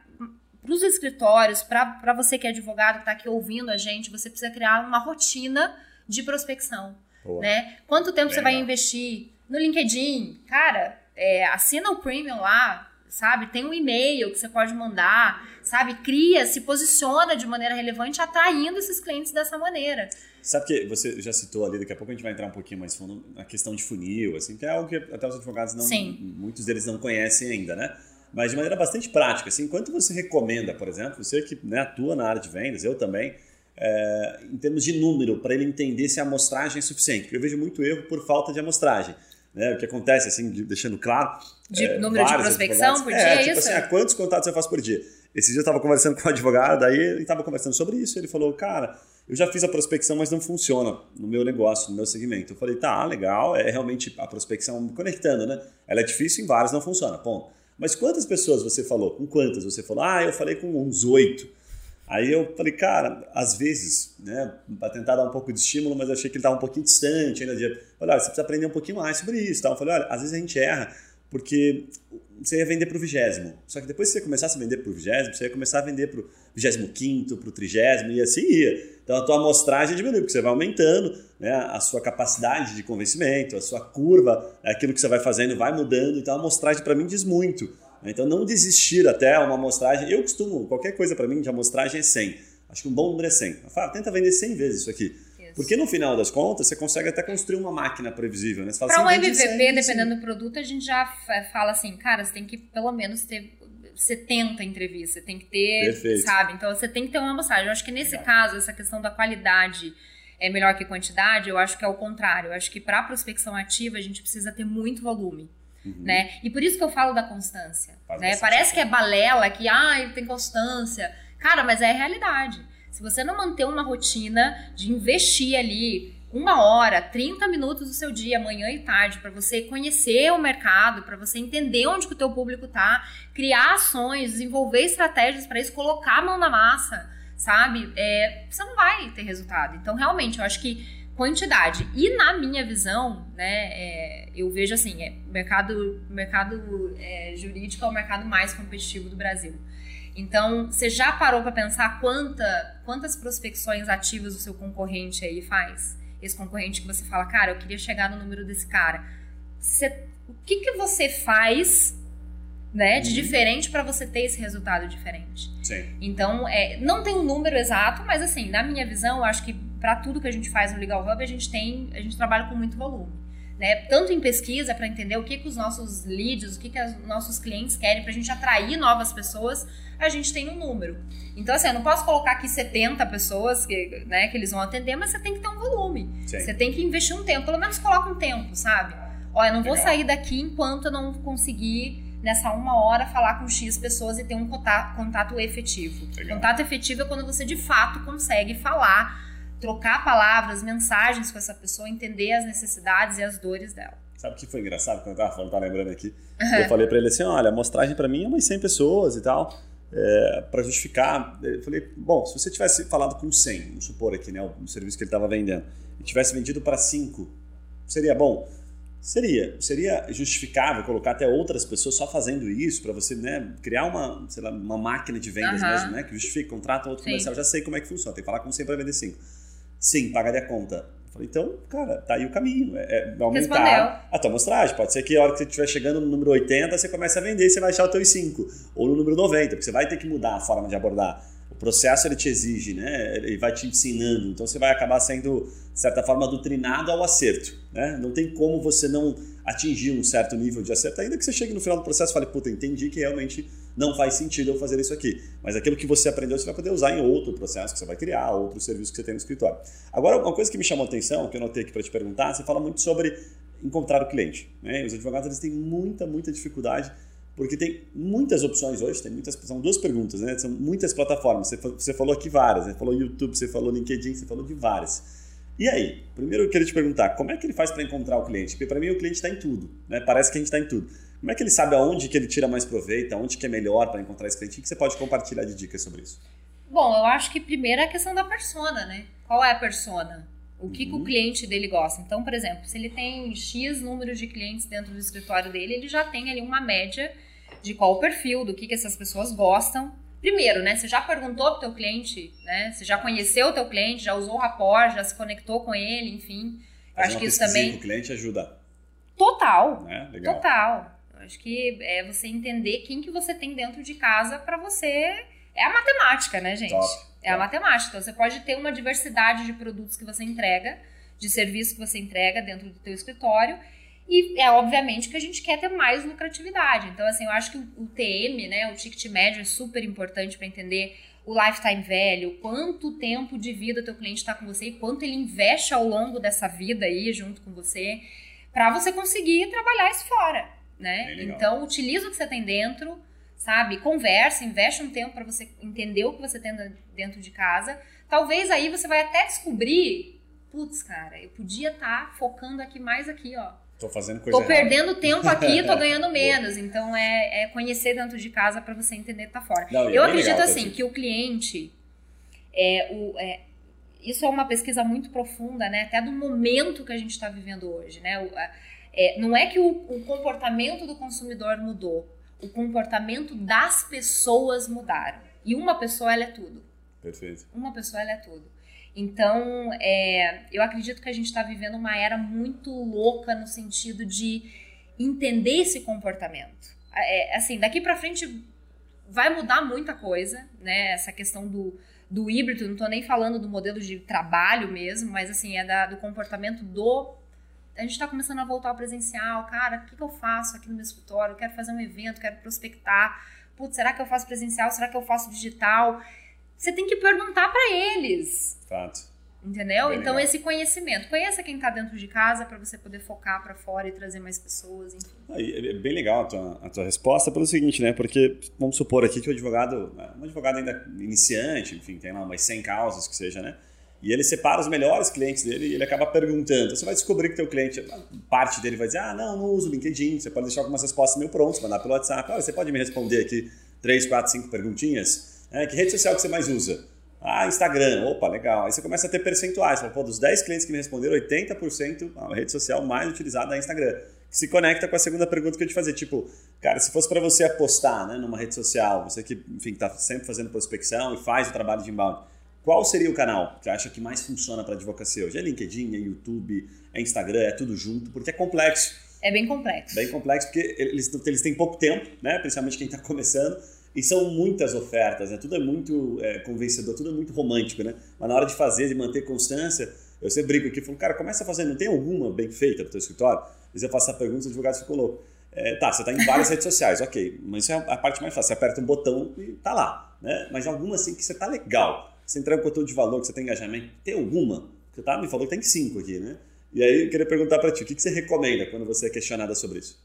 os escritórios, para você que é advogado, que está aqui ouvindo a gente, você precisa criar uma rotina de prospecção. Né? Quanto tempo Bem você vai investir no LinkedIn? Cara, é, assina o premium lá, sabe? Tem um e-mail que você pode mandar, sabe? Cria, se posiciona de maneira relevante, atraindo esses clientes dessa maneira. Sabe que você já citou ali, daqui a pouco a gente vai entrar um pouquinho mais fundo na questão de funil, assim, que é algo que até os advogados não, Sim. muitos deles não conhecem ainda, né? Mas de maneira bastante prática, assim, quanto você recomenda, por exemplo, você que né, atua na área de vendas, eu também, é, em termos de número, para ele entender se a amostragem é suficiente? Porque eu vejo muito erro por falta de amostragem. Né? O que acontece, assim, deixando claro. De é, número de prospecção por dia, é, é tipo isso? assim, ah, quantos contatos eu faço por dia? Esse dia eu estava conversando com um advogado, aí ele estava conversando sobre isso, ele falou, cara, eu já fiz a prospecção, mas não funciona no meu negócio, no meu segmento. Eu falei, tá, legal, é realmente a prospecção conectando, né? Ela é difícil em várias, não funciona, ponto. Mas quantas pessoas você falou? Com quantas você falou? Ah, eu falei com uns oito. Aí eu falei, cara, às vezes, né, para tentar dar um pouco de estímulo, mas eu achei que ele estava um pouquinho distante ainda. De, olha, você precisa aprender um pouquinho mais sobre isso. Tal. Eu falei, olha, às vezes a gente erra porque você ia vender para o vigésimo. Só que depois que você começasse a vender para o vigésimo, você ia começar a vender para o vigésimo quinto, para o trigésimo, e assim ia. Então a tua amostragem diminui, porque você vai aumentando né, a sua capacidade de convencimento, a sua curva, aquilo que você vai fazendo vai mudando. Então a amostragem para mim diz muito. Então, não desistir até uma amostragem. Eu costumo, qualquer coisa para mim de amostragem é 100. Acho que um bom número é 100. Eu falo, tenta vender 100 vezes isso aqui. Isso. Porque no final das contas, você consegue até construir uma máquina previsível. Né? Para assim, um MVP, 100, dependendo do produto, a gente já fala assim, cara, você tem que pelo menos ter 70 entrevistas, você tem que ter, Perfeito. sabe? Então você tem que ter uma amostragem. Eu acho que nesse Legal. caso, essa questão da qualidade é melhor que quantidade, eu acho que é o contrário. Eu acho que para prospecção ativa a gente precisa ter muito volume. Uhum. Né? E por isso que eu falo da constância. né? Parece que é balela, que ah, tem constância. Cara, mas é a realidade. Se você não manter uma rotina de investir ali uma hora, 30 minutos do seu dia, manhã e tarde, para você conhecer o mercado, para você entender onde que o teu público tá, criar ações, desenvolver estratégias para isso, colocar a mão na massa, sabe? É, você não vai ter resultado. Então, realmente, eu acho que quantidade. E na minha visão, né, é, eu vejo assim, é, o mercado, mercado é, jurídico é o mercado mais competitivo do Brasil. Então, você já parou para pensar quanta, quantas prospecções ativas o seu concorrente aí faz? Esse concorrente que você fala, cara, eu queria chegar no número desse cara. Você, o que, que você faz né, de uhum. diferente para você ter esse resultado diferente? Sim. Então, é, não tem um número exato, mas assim, na minha visão, eu acho que para tudo que a gente faz no Legal Hub, a gente tem, a gente trabalha com muito volume. Né? Tanto em pesquisa para entender o que, que os nossos leads, o que, que os nossos clientes querem, para a gente atrair novas pessoas, a gente tem um número. Então, assim, eu não posso colocar aqui 70 pessoas que, né, que eles vão atender, mas você tem que ter um volume. Sim. Você tem que investir um tempo, pelo menos coloca um tempo, sabe? Olha, eu não vou Legal. sair daqui enquanto eu não conseguir nessa uma hora falar com X pessoas e ter um contato, contato efetivo. Legal. Contato efetivo é quando você de fato consegue falar trocar palavras, mensagens com essa pessoa, entender as necessidades e as dores dela. Sabe o que foi engraçado quando eu tava falando, tá lembrando aqui? Uhum. Eu falei para ele assim, olha, a amostragem para mim é umas 100 pessoas e tal, é, para justificar. Eu falei, bom, se você tivesse falado com 100, vamos supor aqui, né, o serviço que ele estava vendendo, e tivesse vendido para 5, seria bom? Seria. Seria justificável colocar até outras pessoas só fazendo isso para você né, criar uma, sei lá, uma máquina de vendas uhum. mesmo, né? Que justifique, contrata outro Sim. comercial. Já sei como é que funciona. Tem que falar com 100 para vender 5. Sim, pagaria a conta. falei, então, cara, tá aí o caminho. É, é aumentar a tua amostragem. Pode ser que a hora que você estiver chegando no número 80, você comece a vender e você vai achar o teu 5. Ou no número 90, porque você vai ter que mudar a forma de abordar. O processo ele te exige, né? Ele vai te ensinando. Então você vai acabar sendo, de certa forma, doutrinado ao acerto. Né? Não tem como você não atingir um certo nível de acerto, ainda que você chegue no final do processo e fale, puta, entendi que realmente não faz sentido eu fazer isso aqui. Mas aquilo que você aprendeu, você vai poder usar em outro processo que você vai criar, outro serviço que você tem no escritório. Agora, uma coisa que me chamou a atenção, que eu notei aqui para te perguntar, você fala muito sobre encontrar o cliente. Né? Os advogados eles têm muita, muita dificuldade Porque tem muitas opções hoje, tem muitas, são duas perguntas, né? São muitas plataformas. Você, você falou aqui várias, você falou YouTube, você falou LinkedIn, você falou de várias. E aí, primeiro eu queria te perguntar, como é que ele faz para encontrar o cliente? Porque para mim o cliente está em tudo, né? Parece que a gente está em tudo. Como é que ele sabe aonde que ele tira mais proveito, aonde que é melhor para encontrar esse cliente? O que você pode compartilhar de dicas sobre isso? Bom, eu acho que primeiro é a questão da persona, né? Qual é a persona? O que, uhum. que o uhum. cliente dele gosta? Então, por exemplo, se ele tem X número de clientes dentro do escritório dele, ele já tem ali uma média de qual o perfil, do que, que essas pessoas gostam. Primeiro, né? Você já perguntou pro teu cliente, né? Você já conheceu o teu cliente, já usou o rapport, já se conectou com ele, enfim. Eu acho que isso também. O cliente ajuda. Total. É, legal. Total. Acho que é você entender quem que você tem dentro de casa para você. É a matemática, né, gente? Top, é top. a matemática. Então você pode ter uma diversidade de produtos que você entrega, de serviços que você entrega dentro do teu escritório e é obviamente que a gente quer ter mais lucratividade. Então, assim, eu acho que o, TM, né, o ticket médio é super importante para entender o lifetime value, quanto tempo de vida teu cliente está com você e quanto ele investe ao longo dessa vida aí junto com você, para você conseguir trabalhar isso fora, né? Então, utiliza o que você tem dentro, sabe? Conversa, investe um tempo para você entender o que você tem dentro de casa. Talvez aí você vai até descobrir, putz, cara, eu podia estar tá focando aqui mais aqui, ó Tô fazendo coisa Tô errada. perdendo tempo aqui, tô [LAUGHS] ganhando menos. Então é, é conhecer dentro de casa para você entender que tá fora. Não, é eu acredito legal, assim que o cliente é o é, isso é uma pesquisa muito profunda, né? Até do momento que a gente está vivendo hoje, né? O, é, não é que o, o comportamento do consumidor mudou, o comportamento das pessoas mudaram. E uma pessoa ela é tudo. Perfeito. Uma pessoa ela é tudo. Então, é, eu acredito que a gente está vivendo uma era muito louca no sentido de entender esse comportamento. É, assim, daqui para frente vai mudar muita coisa, né? Essa questão do, do híbrido, não estou nem falando do modelo de trabalho mesmo, mas assim, é da, do comportamento do. A gente está começando a voltar ao presencial, cara, o que, que eu faço aqui no meu escritório? Eu quero fazer um evento, quero prospectar. Putz, será que eu faço presencial? Será que eu faço digital? você tem que perguntar para eles. Fato. Entendeu? Bem então, legal. esse conhecimento. Conheça quem está dentro de casa para você poder focar para fora e trazer mais pessoas, enfim. É bem legal a tua, a tua resposta pelo seguinte, né? Porque vamos supor aqui que o advogado, um advogado ainda iniciante, enfim, tem lá umas 100 causas que seja, né? E ele separa os melhores clientes dele e ele acaba perguntando. Você vai descobrir que teu cliente, parte dele vai dizer, ah, não, não uso o LinkedIn. Você pode deixar algumas respostas meio prontas, mandar pelo WhatsApp. Olha, você pode me responder aqui três, quatro, cinco perguntinhas? É, que rede social que você mais usa? Ah, Instagram. Opa, legal. Aí você começa a ter percentuais. Fala, pô, dos 10 clientes que me responderam, 80% a rede social mais utilizada é Instagram. Que se conecta com a segunda pergunta que eu te fazer. Tipo, cara, se fosse para você apostar né, numa rede social, você que, enfim, está sempre fazendo prospecção e faz o trabalho de inbound, qual seria o canal que acha que mais funciona para advocacia hoje? É LinkedIn, é YouTube, é Instagram, é tudo junto, porque é complexo. É bem complexo. Bem complexo, porque eles, eles têm pouco tempo, né? Principalmente quem está começando e são muitas ofertas, né? Tudo é muito é, convencedor, tudo é muito romântico, né? Mas na hora de fazer, de manter constância, eu sempre brinco aqui, falo, cara, começa a fazer, não tem alguma bem feita no teu escritório? Vezes eu faço essa pergunta, os advogados ficam loucos. É, tá, você está em várias redes sociais, ok, mas isso é a parte mais fácil, você aperta um botão e tá lá, né? Mas alguma assim que você tá legal, você entrega um conteúdo de valor, que você tem engajamento, tem alguma? Você tá, me falou que tem cinco aqui, né? E aí eu queria perguntar para ti, o que, que você recomenda quando você é questionada sobre isso?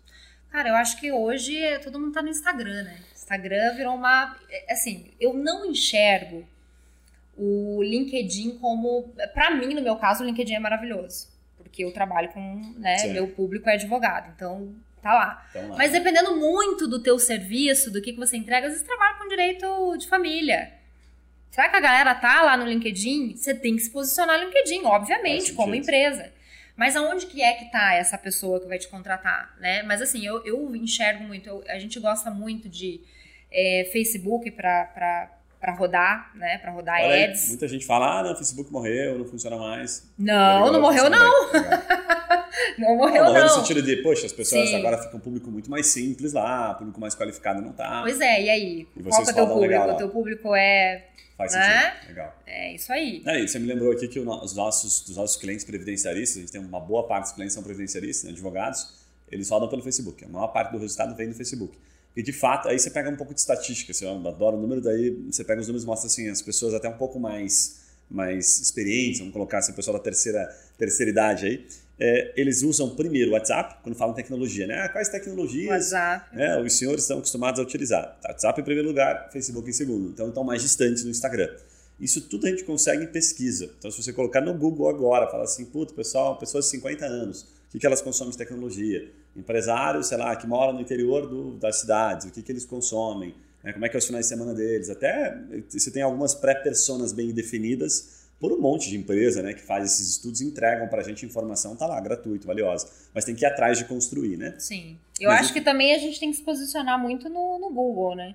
Cara, eu acho que hoje todo mundo tá no Instagram, né? Instagram virou uma. É, assim, eu não enxergo o LinkedIn como. Para mim, no meu caso, o LinkedIn é maravilhoso. Porque eu trabalho com. Né, meu público é advogado. Então, tá lá. Então, lá. Mas dependendo muito do teu serviço, do que, que você entrega, às vezes trabalha com direito de família. Será que a galera tá lá no LinkedIn? Você tem que se posicionar no LinkedIn, obviamente, como empresa. Mas aonde que é que tá essa pessoa que vai te contratar, né? Mas assim, eu, eu enxergo muito, eu, a gente gosta muito de é, Facebook para rodar, né? Para rodar Olha ads. Muita gente fala, ah, não, o Facebook morreu, não funciona mais. Não, não morreu não. [LAUGHS] não morreu não. Morreu no sentido de, poxa, as pessoas Sim. agora ficam um público muito mais simples lá, público mais qualificado não tá. Pois é, e aí? E Qual é o teu público? O teu público é... Faz né? sentido, legal. É isso aí. É, e você me lembrou aqui que os nossos, os nossos clientes previdenciaristas, a gente tem uma boa parte dos clientes são previdenciaristas, né, advogados, eles rodam pelo Facebook. A maior parte do resultado vem do Facebook. E de fato, aí você pega um pouco de estatística, você adora o número, daí você pega os números e mostra assim, as pessoas até um pouco mais mais experientes, vamos colocar assim, o pessoal da terceira, terceira idade aí, é, eles usam primeiro o WhatsApp, quando falam tecnologia, né? Ah, quais tecnologias WhatsApp. né, os senhores estão acostumados a utilizar? WhatsApp em primeiro lugar, Facebook em segundo. Então estão mais distantes no Instagram. Isso tudo a gente consegue em pesquisa. Então, se você colocar no Google agora, fala assim, puto, pessoal, pessoas de 50 anos, o que, que elas consomem de tecnologia? Empresários, sei lá, que moram no interior do, das cidades, o que, que eles consomem? Né, como é que é os finais de semana deles? Até você tem algumas pré-personas bem definidas por um monte de empresa né, que faz esses estudos entregam para a gente informação, tá lá, gratuito, valiosa. Mas tem que ir atrás de construir, né? Sim. Eu Mas acho o- que também a gente tem que se posicionar muito no, no Google, né?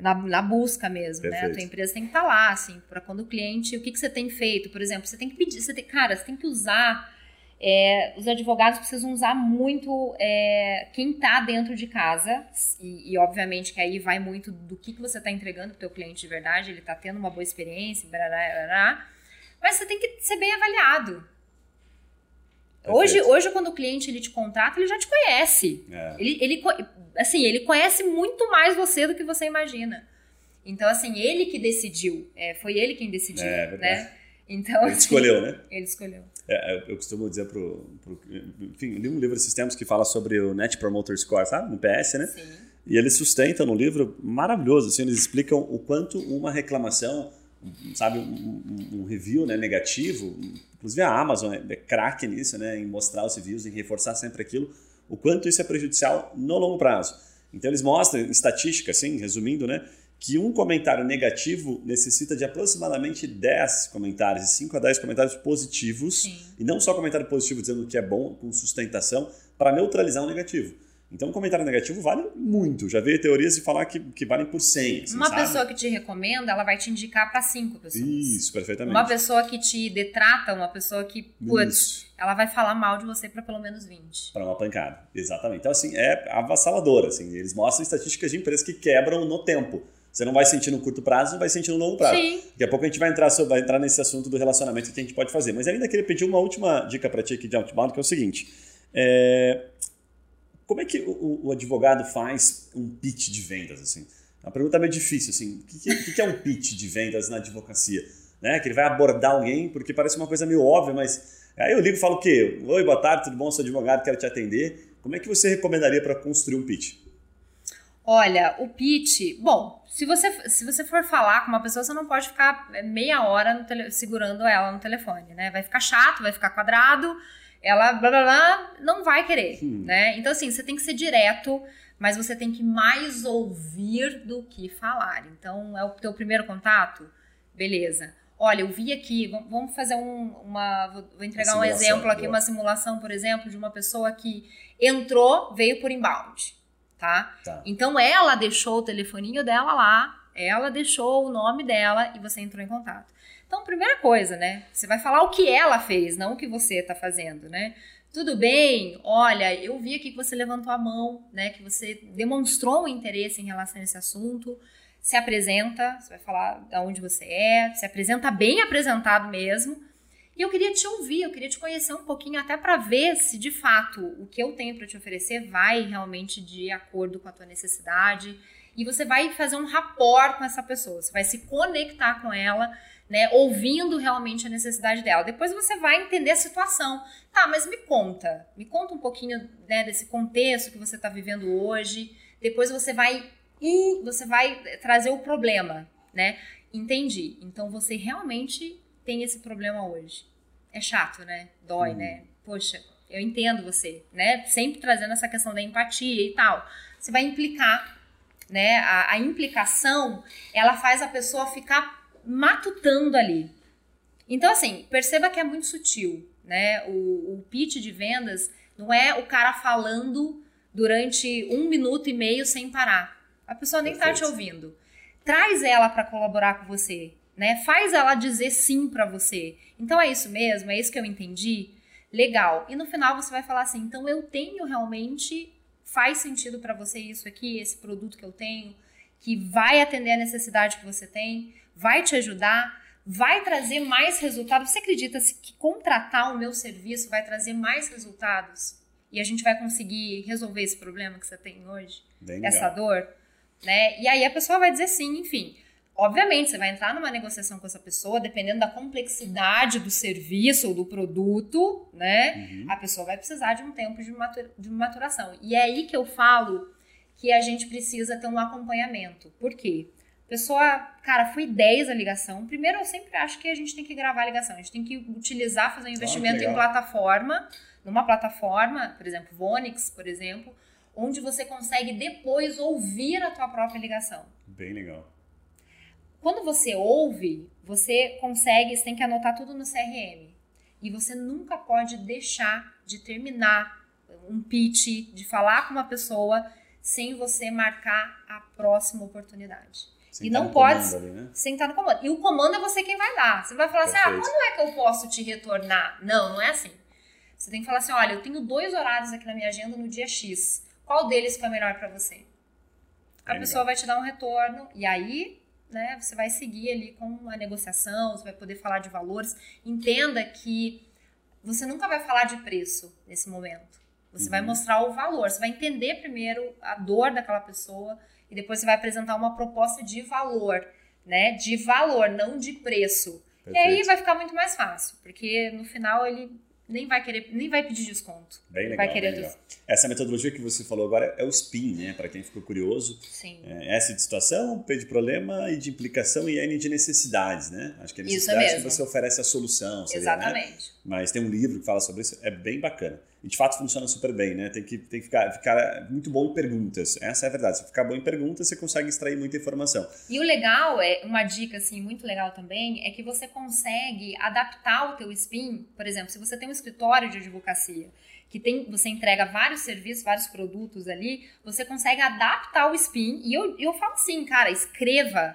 Na, na busca mesmo, né? A Perfeito. tua empresa tem que estar lá, assim, para quando o cliente, o que, que você tem feito, por exemplo, você tem que pedir, você tem, cara, você tem que usar, é, os advogados precisam usar muito é, quem está dentro de casa, e, e, obviamente que aí vai muito do que, que você está entregando para o teu cliente de verdade, ele está tendo uma boa experiência, barará, barará, mas você tem que ser bem avaliado. Hoje, Perfeito. hoje, quando o cliente ele te contrata, ele já te conhece. É. Ele, ele, assim, ele conhece muito mais você do que você imagina. Então, assim, ele que decidiu. É, foi ele quem decidiu, É, né? Então, Ele assim, escolheu, né? Ele escolheu. É, eu- eu costumo dizer pro, pro. Enfim, li um livro esses tempos que fala sobre o Net Promoter Score, sabe? No PS, né? Sim. E eles sustentam no livro maravilhoso, assim, eles explicam o quanto uma reclamação, sabe, um, um- review né, negativo, inclusive a Amazon é, é craque nisso, né, em mostrar os reviews, em reforçar sempre aquilo, o quanto isso é prejudicial no longo prazo. Então eles mostram, em estatística, assim, resumindo, né, que um comentário negativo necessita de aproximadamente 10 comentários, de 5 a 10 comentários positivos, Sim. e não só comentário positivo dizendo que é bom, com sustentação, para neutralizar o negativo. Então, um comentário negativo vale muito. Já veio teorias de falar que, que valem por 100. assim, Uma sabe? pessoa que te recomenda, ela vai te indicar para cinco pessoas. Isso, perfeitamente. Uma pessoa que te detrata, uma pessoa que, putz, ela vai falar mal de você para pelo menos 20. para uma pancada. Exatamente. Então, assim, é avassalador. Assim, eles mostram estatísticas de empresas que quebram no tempo. Você não vai sentir no curto prazo, não vai sentir no longo prazo. Sim. Daqui a pouco a gente vai entrar, vai entrar nesse assunto do relacionamento que a gente pode fazer. Mas ainda queria pedir uma última dica para ti aqui de outbound, que é o seguinte. É, Como é que o, o advogado faz um pitch de vendas? Assim? É uma pergunta meio difícil. Assim. O que, que que é um pitch de vendas na advocacia? Né? Que ele vai abordar alguém, porque parece uma coisa meio óbvia, mas aí eu ligo e falo o quê? Oi, boa tarde, tudo bom? Sou advogado, quero te atender. Como é que você recomendaria para construir um pitch? Olha, o pitch, bom, se você, se você for falar com uma pessoa, você não pode ficar é, meia hora tele- segurando ela no telefone, né? Vai ficar chato, vai ficar quadrado, ela blá blá blá, não vai querer, Hum. né? Então, assim, você tem que ser direto, mas você tem que mais ouvir do que falar. Então, é o teu primeiro contato? Beleza. Olha, eu vi aqui, vam- vamos fazer um- uma. Vou entregar um Uma simulação, exemplo aqui, boa. uma simulação, por exemplo, de uma pessoa que entrou, veio por inbound, tá? Tá. Então ela deixou o telefoninho dela lá, ela deixou o nome dela e você entrou em contato. Então, primeira coisa, né? Você vai falar o que ela fez, não o que você tá fazendo, né? Tudo bem? Olha, eu vi aqui que você levantou a mão, né? Que você demonstrou um interesse em relação a esse assunto. Se apresenta, você vai falar de onde você é, se apresenta bem apresentado mesmo. E eu queria te ouvir, eu queria te conhecer um pouquinho até para ver se de fato o que eu tenho para te oferecer vai realmente de acordo com a tua necessidade. E você vai fazer um rapport com essa pessoa, você vai se conectar com ela, né, ouvindo realmente a necessidade dela. Depois você vai entender a situação. Tá, mas me conta, me conta um pouquinho né, desse contexto que você está vivendo hoje. Depois você vai você vai trazer o problema, né? Entendi. Então você realmente tem esse problema hoje. É chato, né? Dói, Hum. né? Poxa, eu entendo você, né? Sempre trazendo essa questão da empatia e tal. Você vai implicar, né? A, a implicação, ela faz a pessoa ficar matutando ali. Então, assim, perceba que é muito sutil, né? O, o pitch de vendas não é o cara falando durante um minuto e meio sem parar. A pessoa nem tá te Perfeito. ouvindo. Traz ela para colaborar com você, né? Faz ela dizer sim para você. Então é isso mesmo, é isso que eu entendi. Legal. E no final você vai falar assim: então eu tenho realmente faz sentido para você isso aqui, esse produto que eu tenho, que vai atender a necessidade que você tem, vai te ajudar, vai trazer mais resultados. Você acredita que contratar o meu serviço vai trazer mais resultados? E a gente vai conseguir resolver esse problema que você tem hoje? Bem essa legal. dor, né? E aí a pessoa vai dizer sim, enfim. Obviamente, você vai entrar numa negociação com essa pessoa, dependendo da complexidade do serviço ou do produto, né? Uhum. A pessoa vai precisar de um tempo de de maturação. E é aí que eu falo que a gente precisa ter um acompanhamento. Por quê? Pessoa, cara, foi 10 a ligação. Primeiro, eu sempre acho que a gente tem que gravar a ligação. A gente tem que utilizar, fazer um investimento em legal. plataforma, numa plataforma, por exemplo, Vonix, por exemplo, onde você consegue depois ouvir a tua própria ligação. Bem legal. Quando você ouve, você consegue, você tem que anotar tudo no CRM. E você nunca pode deixar de terminar um pitch, de falar com uma pessoa sem você marcar a próxima oportunidade. Sem E não pode- ali, né? Sem estar no comando. E o comando é você quem vai dar. Você vai falar assim: ah, Perfeito. quando é que eu posso te retornar? Não, não é assim. Você tem que falar assim: olha, eu tenho dois horários aqui na minha agenda no dia X. Qual deles foi melhor pra você? A Bem pessoa vai te dar um retorno e aí, né, você vai seguir ali com a negociação, você vai poder falar de valores. Entenda que você nunca vai falar de preço nesse momento. Você vai Uhum. mostrar o valor, você vai entender primeiro a dor daquela pessoa e depois você vai apresentar uma proposta de valor, né? De valor, não de preço. E aí Perfeito. vai ficar muito mais fácil, porque no final ele nem vai querer, nem vai pedir desconto. Bem legal. vai querer bem legal. Essa metodologia que você falou agora é o SPIN, né? Para quem ficou curioso. Sim. É S de situação, P de problema e de implicação e N de necessidades, né? Acho que é necessidade que você oferece a solução. seria, né? Exatamente. Mas tem um livro que fala sobre isso, é bem bacana. E de fato funciona super bem, né? Tem que, tem que ficar, ficar muito bom em perguntas. Essa é a verdade. Se ficar bom em perguntas, você consegue extrair muita informação. E o legal é, uma dica assim muito legal também, é que você consegue adaptar o teu spin, por exemplo, se você tem um escritório de advocacia, que tem, você entrega vários serviços, vários produtos ali, você consegue adaptar o spin. E eu, eu falo assim, cara, escreva,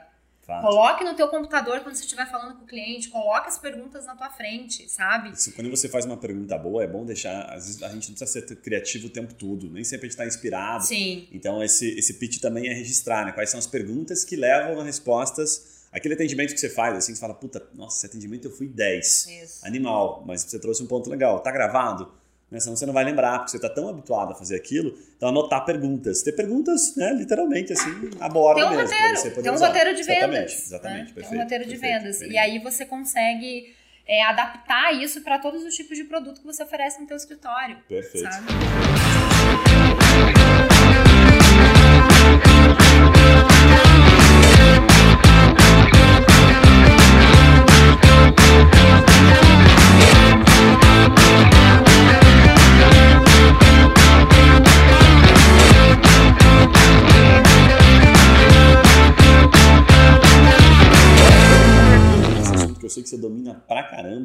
Fato. coloque no teu computador quando você estiver falando com o cliente, coloque as perguntas na tua frente, sabe? Isso, Quando você faz uma pergunta boa, é bom deixar. Às vezes a gente não precisa ser criativo o tempo todo, nem sempre a gente está inspirado. Sim. Então, esse, esse pitch também é registrar, né? Quais são as perguntas que levam a respostas. Aquele atendimento que você faz, assim, você fala, puta, nossa, esse atendimento eu fui 10. Isso. Animal, mas você trouxe um ponto legal. Tá gravado? Né? Senão você não vai lembrar, porque você tá tão habituado a fazer aquilo. Então, anotar perguntas. Ter perguntas, né? Literalmente, assim, a borda Tem um mesmo. roteiro, tem um usar. roteiro de Exatamente, vendas. Exatamente, né? Tem perfeito. um roteiro de perfeito, vendas. bem E aí você consegue é, adaptar isso para todos os tipos de produto que você oferece no teu escritório. Perfeito. Sabe?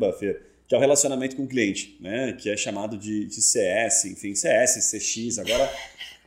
Caramba, Fer, que é o relacionamento com o cliente, né? Que é chamado de, de CS, enfim, CS, CX, agora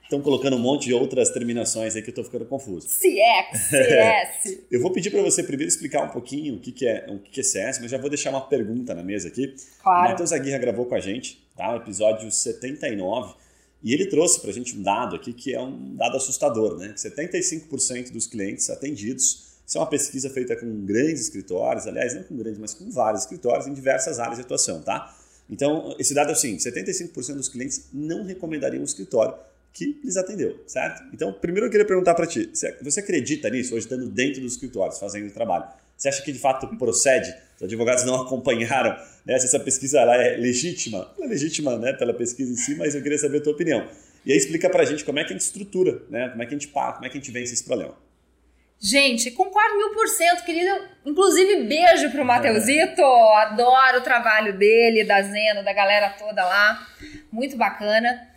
estão colocando um monte de outras terminações aí que eu tô ficando confuso. CX, CS. [LAUGHS] Eu vou pedir para você primeiro explicar um pouquinho o que, que, é, o que, que é CS, mas já vou deixar uma pergunta na mesa aqui. O Claro. Matheus Aguirre gravou com a gente, tá? O episódio 79, e ele trouxe pra gente um dado aqui que é um dado assustador, né? Que 75% dos clientes atendidos, isso é uma pesquisa feita com grandes escritórios, aliás, não com grandes, mas com vários escritórios em diversas áreas de atuação, tá? Então, esse dado é o seguinte, 75% dos clientes não recomendariam um escritório que lhes atendeu, certo? Então, primeiro eu queria perguntar para ti, você acredita nisso, hoje estando dentro dos escritórios, fazendo o trabalho? Você acha que de fato procede? Os advogados não [LAUGHS] acompanharam, né? Se essa pesquisa ela é legítima, não é legítima, né, pela pesquisa em si, mas eu queria saber a tua opinião. E aí explica pra gente como é que a gente estrutura, né? Como é que a gente pá, como é que a gente vence esse problema. Gente, concordo mil por cento, querida. Inclusive, beijo pro Mateusito. Adoro o trabalho dele, da Zena, da galera toda lá. Muito bacana.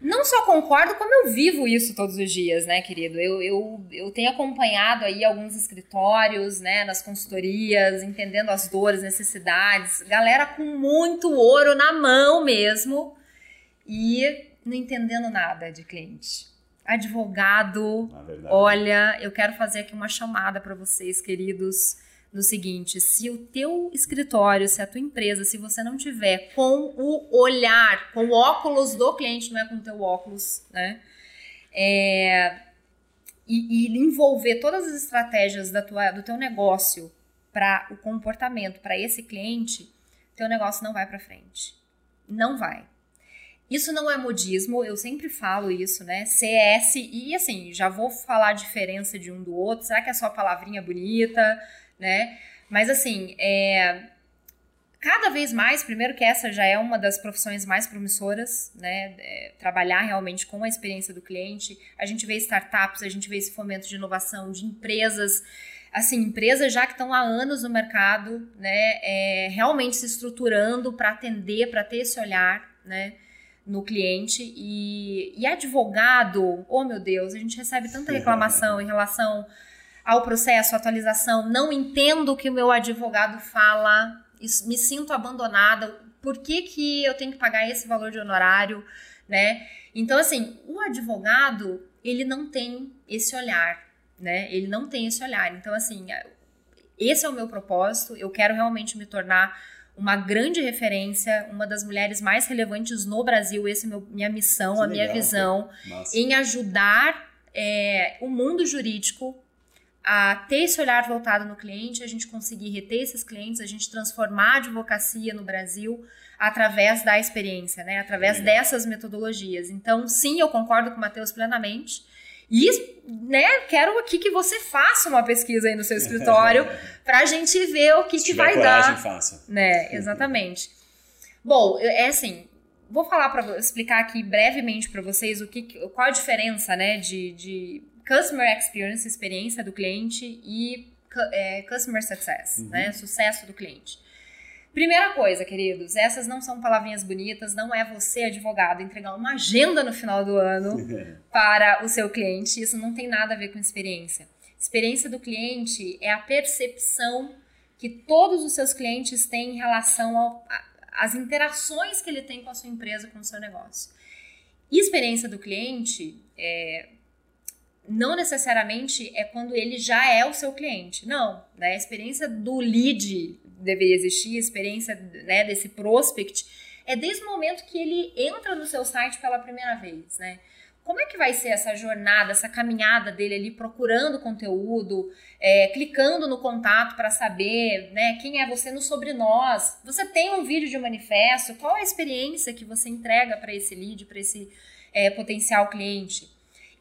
Não só concordo, como eu vivo isso todos os dias, né, querido? Eu, eu, eu tenho acompanhado aí alguns escritórios, né, nas consultorias, entendendo as dores, necessidades. Galera com muito ouro na mão mesmo e não entendendo nada de cliente. Advogado. Olha, eu quero fazer aqui uma chamada para vocês, queridos, no seguinte: se o teu escritório, se a tua empresa, se você não tiver com o olhar, com o óculos do cliente, não é com o teu óculos, né? É, e, e envolver todas as estratégias da tua, do teu negócio para o comportamento, para esse cliente, teu negócio não vai para frente. Não vai. Isso não é modismo, eu sempre falo isso, né? CS, e assim, já vou falar a diferença de um do outro. Será que é só palavrinha bonita, né? Mas assim, é, cada vez mais, primeiro que essa já é uma das profissões mais promissoras, né? É, trabalhar realmente com a experiência do cliente. A gente vê startups, a gente vê esse fomento de inovação, de empresas, assim, empresas já que estão há anos no mercado, né? É, realmente se estruturando para atender, para ter esse olhar, né? No cliente e, e advogado, oh meu Deus, a gente recebe tanta reclamação em relação ao processo, atualização, não entendo o que o meu advogado fala, me sinto abandonada, por que, que eu tenho que pagar esse valor de honorário, né? Então, assim, o advogado, ele não tem esse olhar, né? Ele não tem esse olhar. Então, assim, esse é o meu propósito, eu quero realmente me tornar uma grande referência, uma das mulheres mais relevantes no Brasil, essa é meu, minha missão, que a legal, minha visão, em ajudar é, o mundo jurídico a ter esse olhar voltado no cliente, a gente conseguir reter esses clientes, a gente transformar a advocacia no Brasil através da experiência, né? Através dessas metodologias. Então, sim, eu concordo com o Matheus plenamente. E, né, quero aqui que você faça uma pesquisa aí no seu [LAUGHS] escritório para a gente ver o que, que vai coragem, dar. Faça. Né, exatamente. Bom, é assim, vou falar para explicar aqui brevemente para vocês o que, qual a diferença, né, de, de Customer Experience, experiência do cliente, e é, Customer Success, uhum. né? Sucesso do cliente. Primeira coisa, queridos, essas não são palavrinhas bonitas, não é você, advogado, entregar uma agenda no final do ano [LAUGHS] para o seu cliente. Isso não tem nada a ver com experiência. Experiência do cliente é a percepção que todos os seus clientes têm em relação às interações que ele tem com a sua empresa, com o seu negócio. E experiência do cliente é, não necessariamente é quando ele já é o seu cliente. Não, né? A experiência do lead deveria existir, a experiência né, desse prospect é desde o momento que ele entra no seu site pela primeira vez, né? Como é que vai ser essa jornada, essa caminhada dele ali procurando conteúdo, é, clicando no contato para saber né, quem é você no sobre nós? Você tem um vídeo de manifesto? Qual é a experiência que você entrega para esse lead, para esse é, potencial cliente?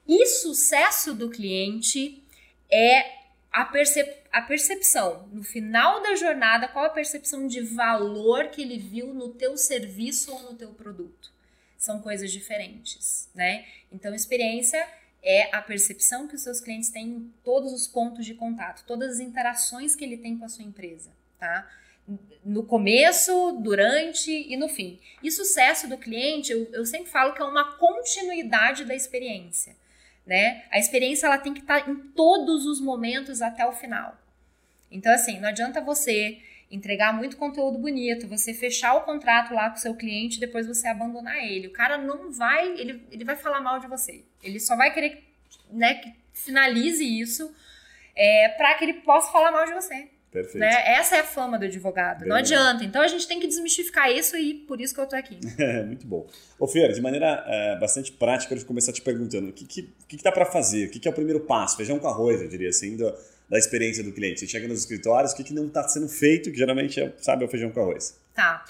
E sucesso do cliente é a, percep a percepção, no final da jornada, qual a percepção de valor que ele viu no teu serviço ou no teu produto. São coisas diferentes, né? Então, experiência é a percepção que os seus clientes têm em todos os pontos de contato, todas as interações que ele tem com a sua empresa, tá? No começo, durante e no fim. E sucesso do cliente, eu, eu sempre falo que é uma continuidade da experiência né? A experiência ela tem que estar tá em todos os momentos até o final. Então, assim, não adianta você entregar muito conteúdo bonito, você fechar o contrato lá com o seu cliente e depois você abandonar ele. O cara não vai, ele, ele vai falar mal de você. Ele só vai querer né, que finalize isso é, para que ele possa falar mal de você. Perfeito. Né? Essa é a fama do advogado. Bem não adianta. Então a gente tem que desmistificar isso e por isso que eu tô aqui. [LAUGHS] É, muito bom. Ô, Fer, de maneira é, bastante prática, eu vou começar te perguntando: o que, que, que, que dá para fazer? O que, que é o primeiro passo? Feijão com arroz, eu diria assim, do, da experiência do cliente. Você chega nos escritórios, o que, que não está sendo feito, que geralmente é, sabe, é o feijão com arroz. Tá.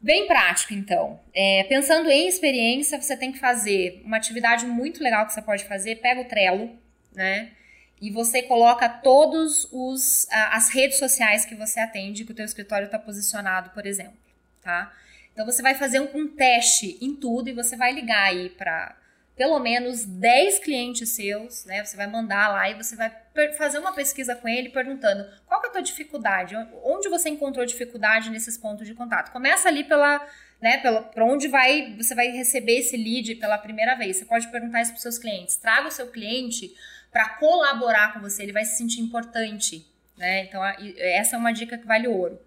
Bem prático, então. É, pensando em experiência, você tem que fazer uma atividade muito legal que você pode fazer. Pega o Trello, né? E você coloca todos os as redes sociais que você atende, que o teu escritório está posicionado, por exemplo, tá? Então você vai fazer um, um teste em tudo e você vai ligar aí para pelo menos 10 clientes seus, né? Você vai mandar lá e você vai fazer uma pesquisa com ele perguntando qual que é a tua dificuldade, onde você encontrou dificuldade nesses pontos de contato. Começa ali pela, né, pela, para onde vai, você vai receber esse lead pela primeira vez. Você pode perguntar isso para seus clientes. Traga o seu cliente para colaborar com você, ele vai se sentir importante, né? Então, essa é uma dica que vale ouro.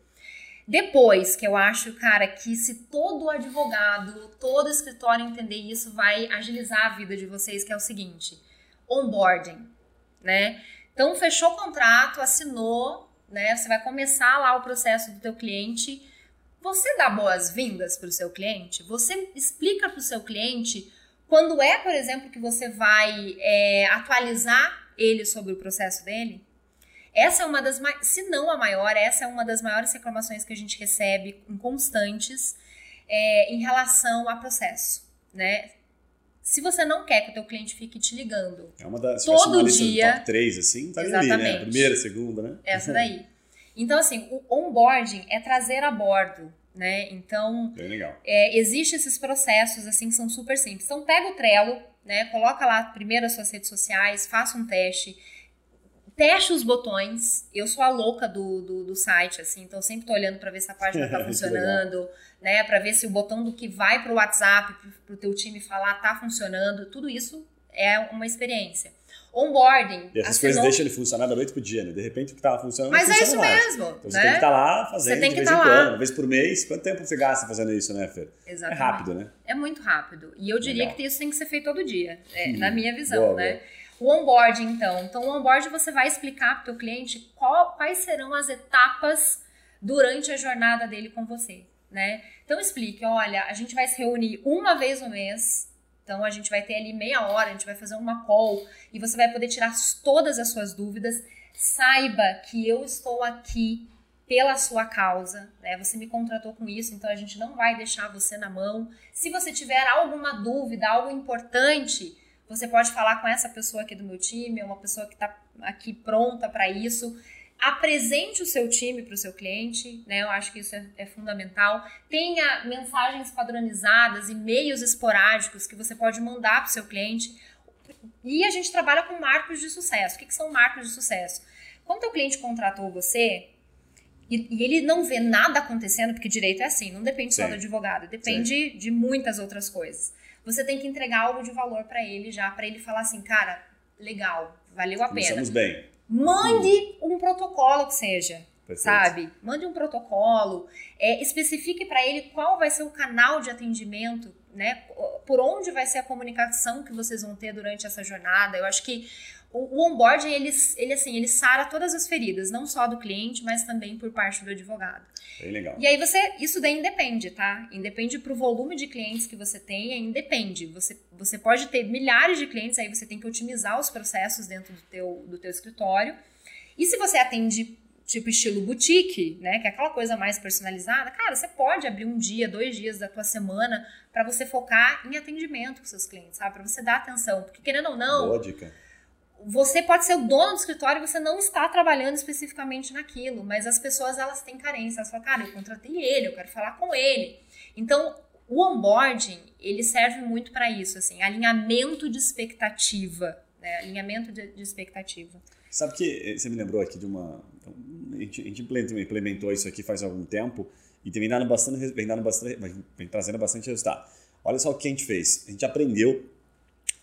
Depois, que eu acho, cara, que se todo advogado, todo escritório entender isso, vai agilizar a vida de vocês, que é o seguinte: onboarding, né? Então, fechou o contrato, assinou, né? Você vai começar lá o processo do teu cliente. Você dá boas-vindas para o seu cliente? Você explica para o seu cliente quando é, por exemplo, que você vai é, atualizar ele sobre o processo dele, essa é uma das, se não a maior, essa é uma das maiores reclamações que a gente recebe em constantes. é, em relação a processo, né? Se você não quer que o teu cliente fique te ligando É uma das Todo uma dia. top 3, assim, tá ali, né? Primeira, segunda, né? essa daí. Então, assim, o onboarding é trazer a bordo, né? Então, é, existem esses processos, assim, que são super simples. Então, pega o Trello, né? Coloca lá primeiro as suas redes sociais, faça um teste. Teste os botões. Eu sou a louca do, do, do site, assim, então sempre tô olhando para ver se a página tá [LAUGHS] Que funcionando, né? Para ver se o botão do que vai pro WhatsApp, pro, pro teu time falar, tá funcionando. Tudo isso é uma experiência. Onboarding. E essas assinou- coisas deixam ele funcionar da noite pro dia, né? De repente o que tava funcionando Mas não é isso mais. mesmo, Então você né? tem que estar lá fazendo Você tem de que vez tá em lá. quando, uma vez por mês. Quanto tempo você gasta fazendo isso, né, Fer? É Exatamente. rápido, né? É muito rápido. E eu diria Legal. que isso tem que ser feito todo dia, é, Hum, na minha visão, boa, né? boa. O onboarding, então. Então, o onboarding você vai explicar para o teu cliente qual- quais serão as etapas durante a jornada dele com você, né? Então, explique, olha, a gente vai se reunir uma vez no mês, então a gente vai ter ali meia hora, a gente vai fazer uma call e você vai poder tirar todas as suas dúvidas. Saiba que eu estou aqui pela sua causa, né? Você me contratou com isso, então a gente não vai deixar você na mão. Se você tiver alguma dúvida, algo importante, você pode falar com essa pessoa aqui do meu time, é uma pessoa que está aqui pronta para isso. Apresente o seu time para o seu cliente, né? Eu acho que isso é, é fundamental. Tenha mensagens padronizadas, e-mails esporádicos que você pode mandar para o seu cliente. E a gente trabalha com marcos de sucesso. O que, que são marcos de sucesso? Quando o cliente contratou você, e, e ele não vê nada acontecendo, porque direito é assim, não depende só Sim. do advogado, depende de muitas outras coisas. Você tem que entregar algo de valor para ele já, para ele falar assim, cara, legal, valeu a pena. Começamos bem. Mande um protocolo que seja, Perfeito. sabe? Mande um protocolo, é, especifique para ele qual vai ser o canal de atendimento, né? Por onde vai ser a comunicação que vocês vão ter durante essa jornada. Eu acho que o, o onboarding, ele, ele, assim, ele sara todas as feridas, não só do cliente, mas também por parte do advogado. Bem legal. E aí você, isso daí independe, tá? Independe pro volume de clientes que você tenha, independe. Você, você pode ter milhares de clientes, aí você tem que otimizar os processos dentro do teu, do teu escritório. E se você atende tipo estilo boutique, né, que é aquela coisa mais personalizada, cara, você pode abrir um dia, dois dias da tua semana para você focar em atendimento com seus clientes, sabe? Para você dar atenção, porque querendo ou não, Boa dica. Você pode ser o dono do escritório e você não está trabalhando especificamente naquilo, mas as pessoas elas têm carência. Elas falam, cara, eu contratei ele, eu quero falar com ele. Então, o onboarding, ele serve muito para isso, assim, alinhamento de expectativa, né? Alinhamento de, de expectativa. Sabe que eh, você me lembrou aqui de uma. A gente, a gente implementou- isso aqui faz algum tempo e tem dado bastante, bastante, vem trazendo bastante resultado. Olha só o que a gente fez. A gente aprendeu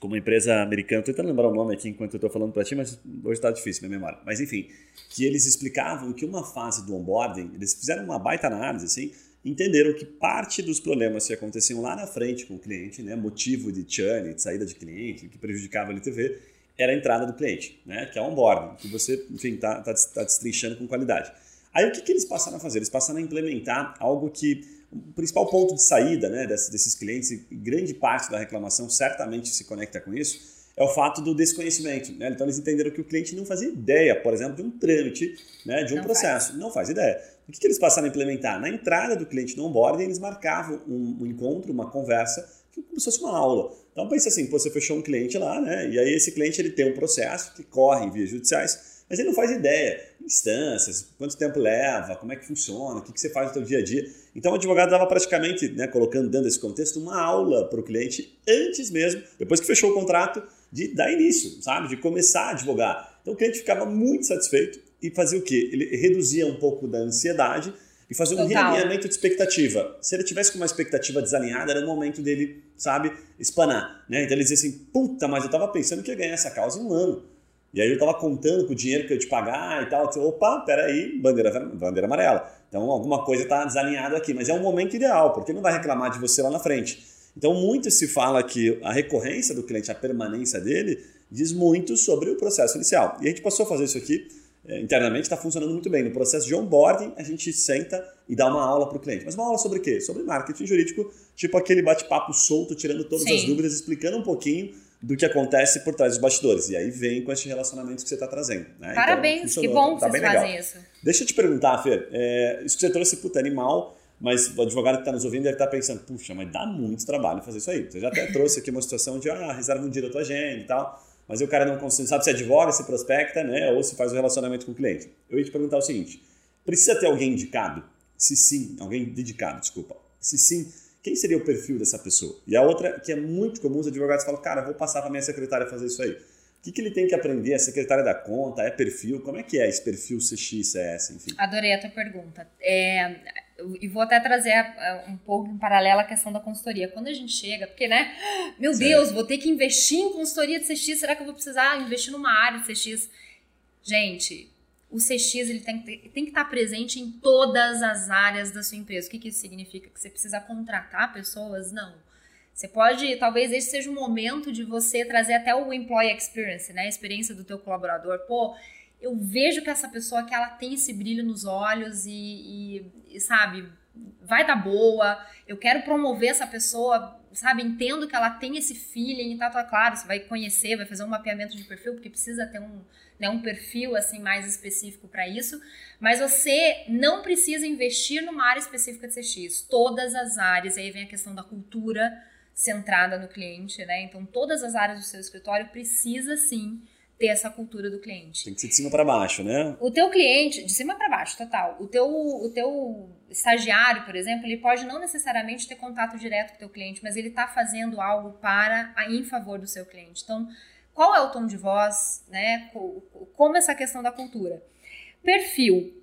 com uma empresa americana, estou tentando lembrar o nome aqui enquanto eu estou falando para ti, mas hoje está difícil minha memória. Mas enfim, que eles explicavam que uma fase do onboarding, eles fizeram uma baita análise, assim, entenderam que parte dos problemas que aconteciam lá na frente com o cliente, né, motivo de churn, de saída de cliente, que prejudicava a LTV, era a entrada do cliente, né, que é onboarding, que você, enfim, está tá, tá destrinchando com qualidade. Aí o que, que eles passaram a fazer? Eles passaram a implementar algo que o principal ponto de saída né, desses, clientes, e grande parte da reclamação certamente se conecta com isso, é o fato do desconhecimento. Né? Então eles entenderam que o cliente não fazia ideia, por exemplo, de um trâmite, né, de um Não processo. Não faz ideia. O que, que eles passaram a implementar? Na entrada do cliente no onboarding, eles marcavam um, um encontro, uma conversa, que como se fosse uma aula. Então pense assim, você fechou um cliente lá, né? E aí esse cliente ele tem um processo que corre em vias judiciais, mas ele não faz ideia. Instâncias, quanto tempo leva, como é que funciona, o que, que você faz no seu dia a dia. Então o advogado dava praticamente, né, colocando dentro desse contexto, uma aula para o cliente antes mesmo, depois que fechou o contrato, de dar início, sabe? De começar a advogar. Então o cliente ficava muito satisfeito e fazia o quê? Ele reduzia um pouco da ansiedade e fazia um Total. realinhamento de expectativa. Se ele tivesse com uma expectativa desalinhada, era o momento dele, sabe, espanar. Né? Então ele dizia assim: puta, mas eu tava pensando que ia ganhar essa causa em um ano. E aí eu tava contando com o dinheiro que eu ia te pagar e tal. Eu disse, Opa, peraí, bandeira, bandeira amarela. Então alguma coisa tá desalinhada aqui, mas é um momento ideal, porque não vai reclamar de você lá na frente. Então muito se fala que a recorrência do cliente, a permanência dele, diz muito sobre o processo inicial. E a gente passou a fazer isso aqui eh, internamente, está funcionando muito bem. No processo de onboarding, a gente senta e dá uma aula para o cliente. Mas uma aula sobre o quê? Sobre marketing jurídico, tipo aquele bate-papo solto, tirando todas Sim. as dúvidas, explicando um pouquinho do que acontece por trás dos bastidores. E aí vem com esse relacionamento que você está trazendo. Né? Parabéns, Então, que bom que tá vocês bem legal. fazem isso. Deixa eu te perguntar, Fer, é, isso que você trouxe, puta, animal, Mas o advogado que está nos ouvindo deve estar tá pensando, puxa, mas dá muito trabalho fazer isso aí. Você já até [LAUGHS] trouxe aqui uma situação de, ah, reserva um dia da tua agenda e tal, mas o cara não consegue, sabe se advoga, se prospecta, né, ou se faz o relacionamento com o cliente. Eu ia te perguntar o seguinte, precisa ter alguém indicado? Se sim, alguém dedicado, desculpa. Se sim, quem seria o perfil dessa pessoa? E a outra, que é muito comum, os advogados falam, cara, vou passar para minha secretária fazer isso aí. O que, que ele tem que aprender? É secretária da conta? É perfil? Como é que é esse perfil CX, CS, enfim? Adorei a tua pergunta. É, e vou até trazer um pouco em paralelo a questão da consultoria. Quando a gente chega, porque, né? Meu certo. Deus, vou ter que investir em consultoria de CX, será que eu vou precisar investir numa área de CX? Gente, o CX ele tem, tem que estar presente em todas as áreas da sua empresa. O que, que isso significa? Que você precisa contratar pessoas? Não. Você pode, talvez esse seja o momento de você trazer até o employee experience, né? A experiência do teu colaborador. Pô, eu vejo que essa pessoa que ela tem esse brilho nos olhos e, e, e sabe, vai dar boa. Eu quero promover essa pessoa, sabe? Entendo que ela tem esse feeling e tá, tá claro, você vai conhecer, vai fazer um mapeamento de perfil, porque precisa ter um, né, um perfil assim mais específico para isso. Mas você não precisa investir numa área específica de CX. Todas as áreas, aí vem a questão da cultura centrada no cliente, né? Então, todas as áreas do seu escritório precisa sim ter essa cultura do cliente. Tem que ser de cima para baixo, né? O teu cliente, de cima para baixo, total. O teu, o teu estagiário, por exemplo, ele pode não necessariamente ter contato direto com o teu cliente, mas ele está fazendo algo para em favor do seu cliente. Então, qual é o tom de voz, né? Como essa questão da cultura? Perfil.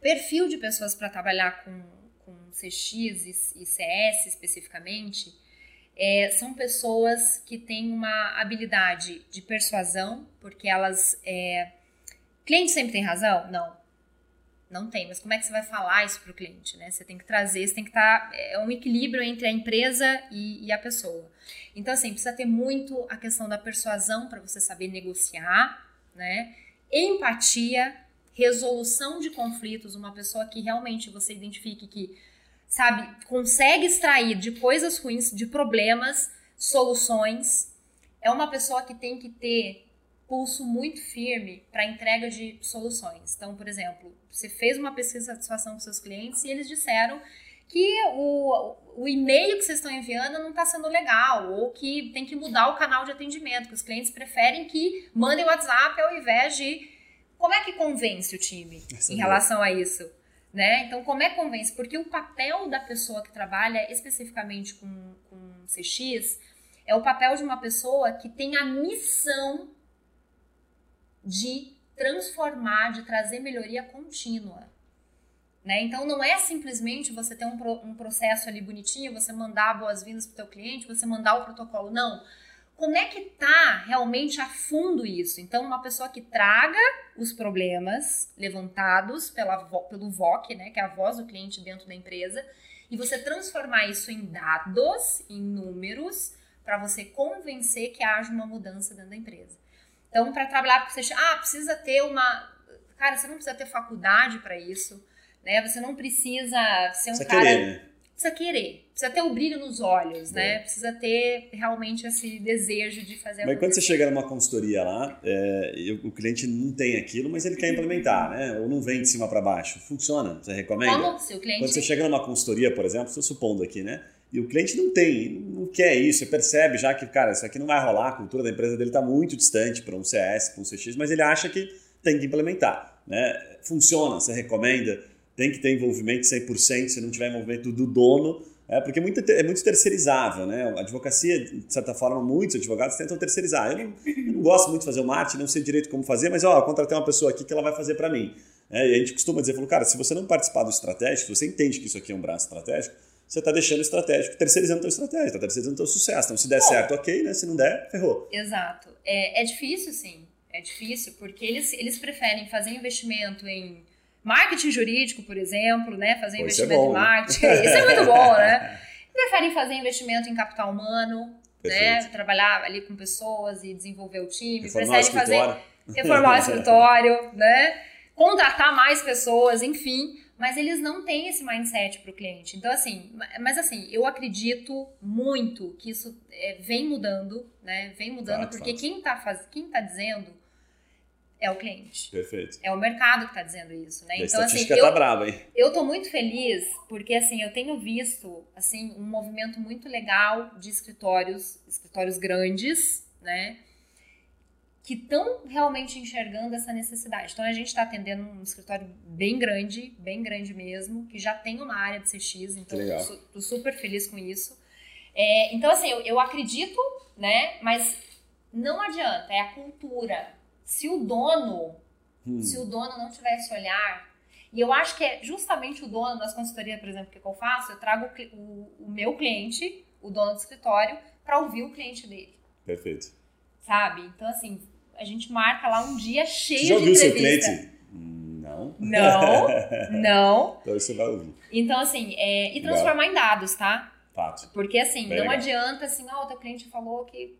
Perfil de pessoas para trabalhar com, com CX e CS especificamente é, são pessoas que têm uma habilidade de persuasão, porque elas. É, cliente sempre tem razão? Não. Não tem, mas como é que você vai falar isso para o cliente? Né? Você tem que trazer, você tem que estar. Tá, é um equilíbrio entre a empresa e, e a pessoa. Então, assim, precisa ter muito a questão da persuasão para você saber negociar, né? Empatia, resolução de conflitos, uma pessoa que realmente você identifique que sabe, consegue extrair de coisas ruins, de problemas, soluções. É uma pessoa que tem que ter pulso muito firme para entrega de soluções. Então, por exemplo, você fez uma pesquisa de satisfação com seus clientes e eles disseram que o, o e-mail que vocês estão enviando não está sendo legal, ou que tem que mudar o canal de atendimento, que os clientes preferem que mandem o WhatsApp ao invés de. Como é que convence o time Essa em relação a isso? Né? Então, como é que convence? Porque o papel da pessoa que trabalha especificamente com, com CX é o papel de uma pessoa que tem a missão de transformar, de trazer melhoria contínua. Né? Então não é simplesmente você ter um, um processo ali bonitinho, você mandar boas-vindas para o teu cliente, você mandar o protocolo. Não como é que tá realmente a fundo isso? Então, uma pessoa que traga os problemas levantados pela, pelo VOC, né, que é a voz do cliente dentro da empresa, e você transformar isso em dados, em números, para você convencer que haja uma mudança dentro da empresa. Então, para trabalhar com você, ah, precisa ter uma, cara, você não precisa ter faculdade para isso, né? Você não precisa ser um precisa cara querer, né? Precisa querer, precisa ter o um brilho nos olhos, né? Precisa ter realmente esse desejo de fazer Mas quando você chega numa consultoria lá, é, o cliente não tem aquilo, mas ele quer implementar, né? Ou não vem de cima para baixo. Funciona? Você recomenda? Como se o cliente... Quando você chega numa consultoria, por exemplo, estou supondo aqui, né? E o cliente não tem, não quer isso, você percebe já que, cara, isso aqui não vai rolar, a cultura da empresa dele está muito distante para um CS, para um CX, mas ele acha que tem que implementar, né? Funciona, você recomenda? Tem que ter envolvimento 100%, se não tiver envolvimento do dono, é, porque é muito, é muito terceirizável, né? A advocacia, de certa forma, muitos advogados tentam terceirizar. Eu não, eu não gosto muito de fazer o marketing, não sei direito como fazer, mas ó, eu contratei uma pessoa aqui que ela vai fazer para mim. É, e a gente costuma dizer, falou, cara, se você não participar do estratégico, você entende que isso aqui é um braço estratégico, você está deixando o estratégico, terceirizando o teu estratégia, está terceirizando o teu sucesso. Então, se der certo, ok, né? Se não der, ferrou. Exato. É, é difícil, sim. É difícil, porque eles, eles preferem fazer investimento em Marketing jurídico, por exemplo, né? Fazer Pô, investimento é em marketing. Né? Isso é muito bom, né? [LAUGHS] Preferem fazer investimento em capital humano, né? Perfeito. né? Trabalhar ali com pessoas e desenvolver o time. Reformar Preferem fazer reformar o [LAUGHS] escritório, né? Contratar mais pessoas, enfim. Mas eles não têm esse mindset para o cliente. Então, assim, mas assim, eu acredito muito que isso é, vem mudando, né? Vem mudando, porque quem está faz... quem tá dizendo é o cliente. Perfeito. É o mercado que está dizendo isso, né? E a então, assim, estatística eu, tá brava, hein? eu tô muito feliz porque, assim, eu tenho visto, assim, um movimento muito legal de escritórios, escritórios grandes, né? Que estão realmente enxergando essa necessidade. Então, a gente está atendendo um escritório bem grande, bem grande mesmo, que já tem uma área de CX, então eu tô super feliz com isso. É, então, assim, eu, eu acredito, né? Mas não adianta, é a cultura. Se o dono Hum, se o dono não tiver esse olhar. E eu acho que é justamente o dono das consultorias, por exemplo, que eu faço, eu trago o o, o meu cliente, o dono do escritório, para ouvir o cliente dele, Perfeito. sabe? Então, assim, a gente marca lá um dia cheio Você já de ouviu o seu entrevista. cliente? Hum, Não. Não, [LAUGHS] não. Então você vai ouvir. Então, assim, é, e Legal. transformar em dados, tá? Fato. Porque, assim, Bem não legal. adianta, assim, ó, o teu cliente falou que...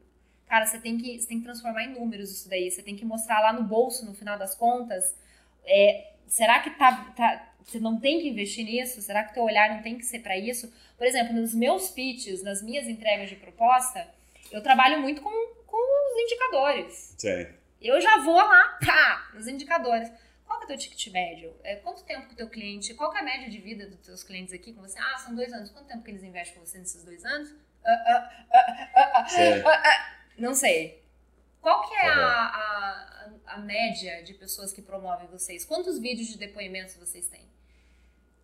Cara, você tem que, você tem que transformar em números isso daí. Você tem que mostrar lá no bolso, no final das contas. É, será que tá, tá- você não tem que investir nisso? Será que teu olhar não tem que ser para isso? Por exemplo, nos meus pitches, nas minhas entregas de proposta, eu trabalho muito com, com os indicadores. Sim. Eu já vou lá, pá, nos indicadores. Qual que é o teu ticket médio? É, quanto tempo que o teu cliente, qual que é a média de vida dos teus clientes aqui com você? Ah, são dois anos. Quanto tempo que eles investem com você nesses dois anos? Ah, ah, ah, ah, ah, Sim. ah, ah. Não sei. Qual que é Tá a, a, a média de pessoas que promovem vocês? Quantos vídeos de depoimentos vocês têm?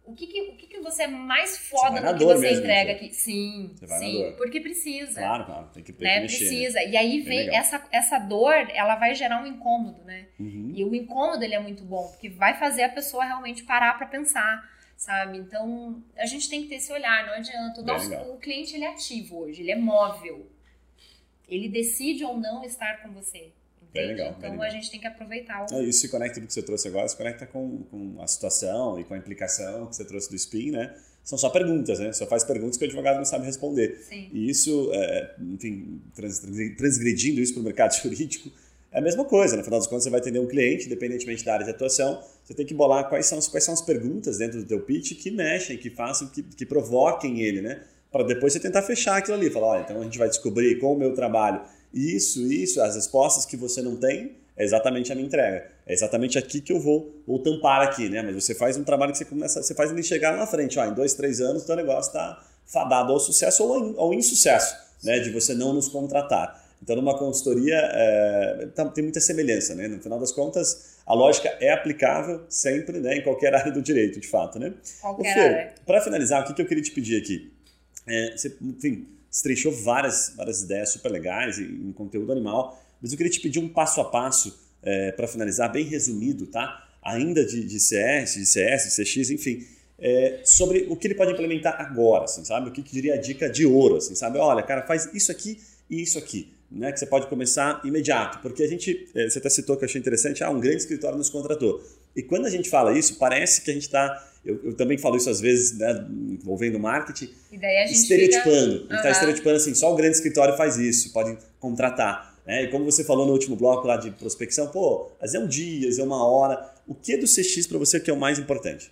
O que que, o que, que você é mais foda no que você entrega aqui? Sim, sim. Porque precisa Claro, claro. Tem que, tem né? que mexer. né? Precisa. E aí Bem vem essa, essa dor, ela vai gerar um incômodo, né? Uhum. E o incômodo ele é muito bom, porque vai fazer a pessoa realmente parar pra pensar, sabe? Então, a gente tem que ter esse olhar, não adianta. O, nosso, o cliente ele é ativo hoje, ele é móvel. Ele decide ou não estar com você. Bem legal, então legal. a gente tem que aproveitar o. É, isso se conecta do que você trouxe agora, se conecta com, com a situação e com a implicação que você trouxe do SPIN, né? São só perguntas, né? Só faz perguntas que o advogado não sabe responder. Sim. E isso, é, enfim, trans- trans- transgredindo isso para o mercado [LAUGHS] jurídico, é a mesma coisa. No final das contas, você vai atender um cliente, independentemente da área de atuação, você tem que bolar quais são, as- quais são as perguntas dentro do teu pitch que mexem, que façam, que, que provoquem ele, né? Para depois você tentar fechar aquilo ali. Falar, olha, então a gente vai descobrir com o meu trabalho isso, isso, as respostas que você não tem, é exatamente a minha entrega. É exatamente aqui que eu vou, vou tampar aqui, né? Mas você faz um trabalho que você começa, você faz ele chegar lá na frente. Ó, em dois, três anos, o teu negócio está fadado ao sucesso ou ao, insucesso, né? De você não nos contratar. Então, numa consultoria, é, tem muita semelhança, né? No final das contas, a lógica é aplicável sempre, né? Em qualquer [LAUGHS] área do direito, de fato, né? Ô, Qualquer Fer, para finalizar, o que, que eu queria te pedir aqui? É, você, enfim, estrechou várias, várias ideias super legais em, em conteúdo animal, mas eu queria te pedir um passo a passo para finalizar, bem resumido, tá? Ainda de, de CS, de CS, de CX, enfim, é, sobre o que ele pode implementar agora, assim, sabe? O que, que diria a dica de ouro, assim, sabe? Olha, cara, faz isso aqui e isso aqui, né? Que você pode começar imediato, porque a gente, é, você até citou que eu achei interessante, ah, um grande escritório nos contratou. E quando a gente fala isso, parece que a gente está. Eu, eu também falo isso às vezes, né, envolvendo marketing, E daí a gente estereotipando. fica... A gente está estereotipando assim, só o grande escritório faz isso, pode contratar. Né? E como você falou no último bloco lá de prospecção, pô, vezes é um dia, é uma hora. O que do CX para você que é o mais importante?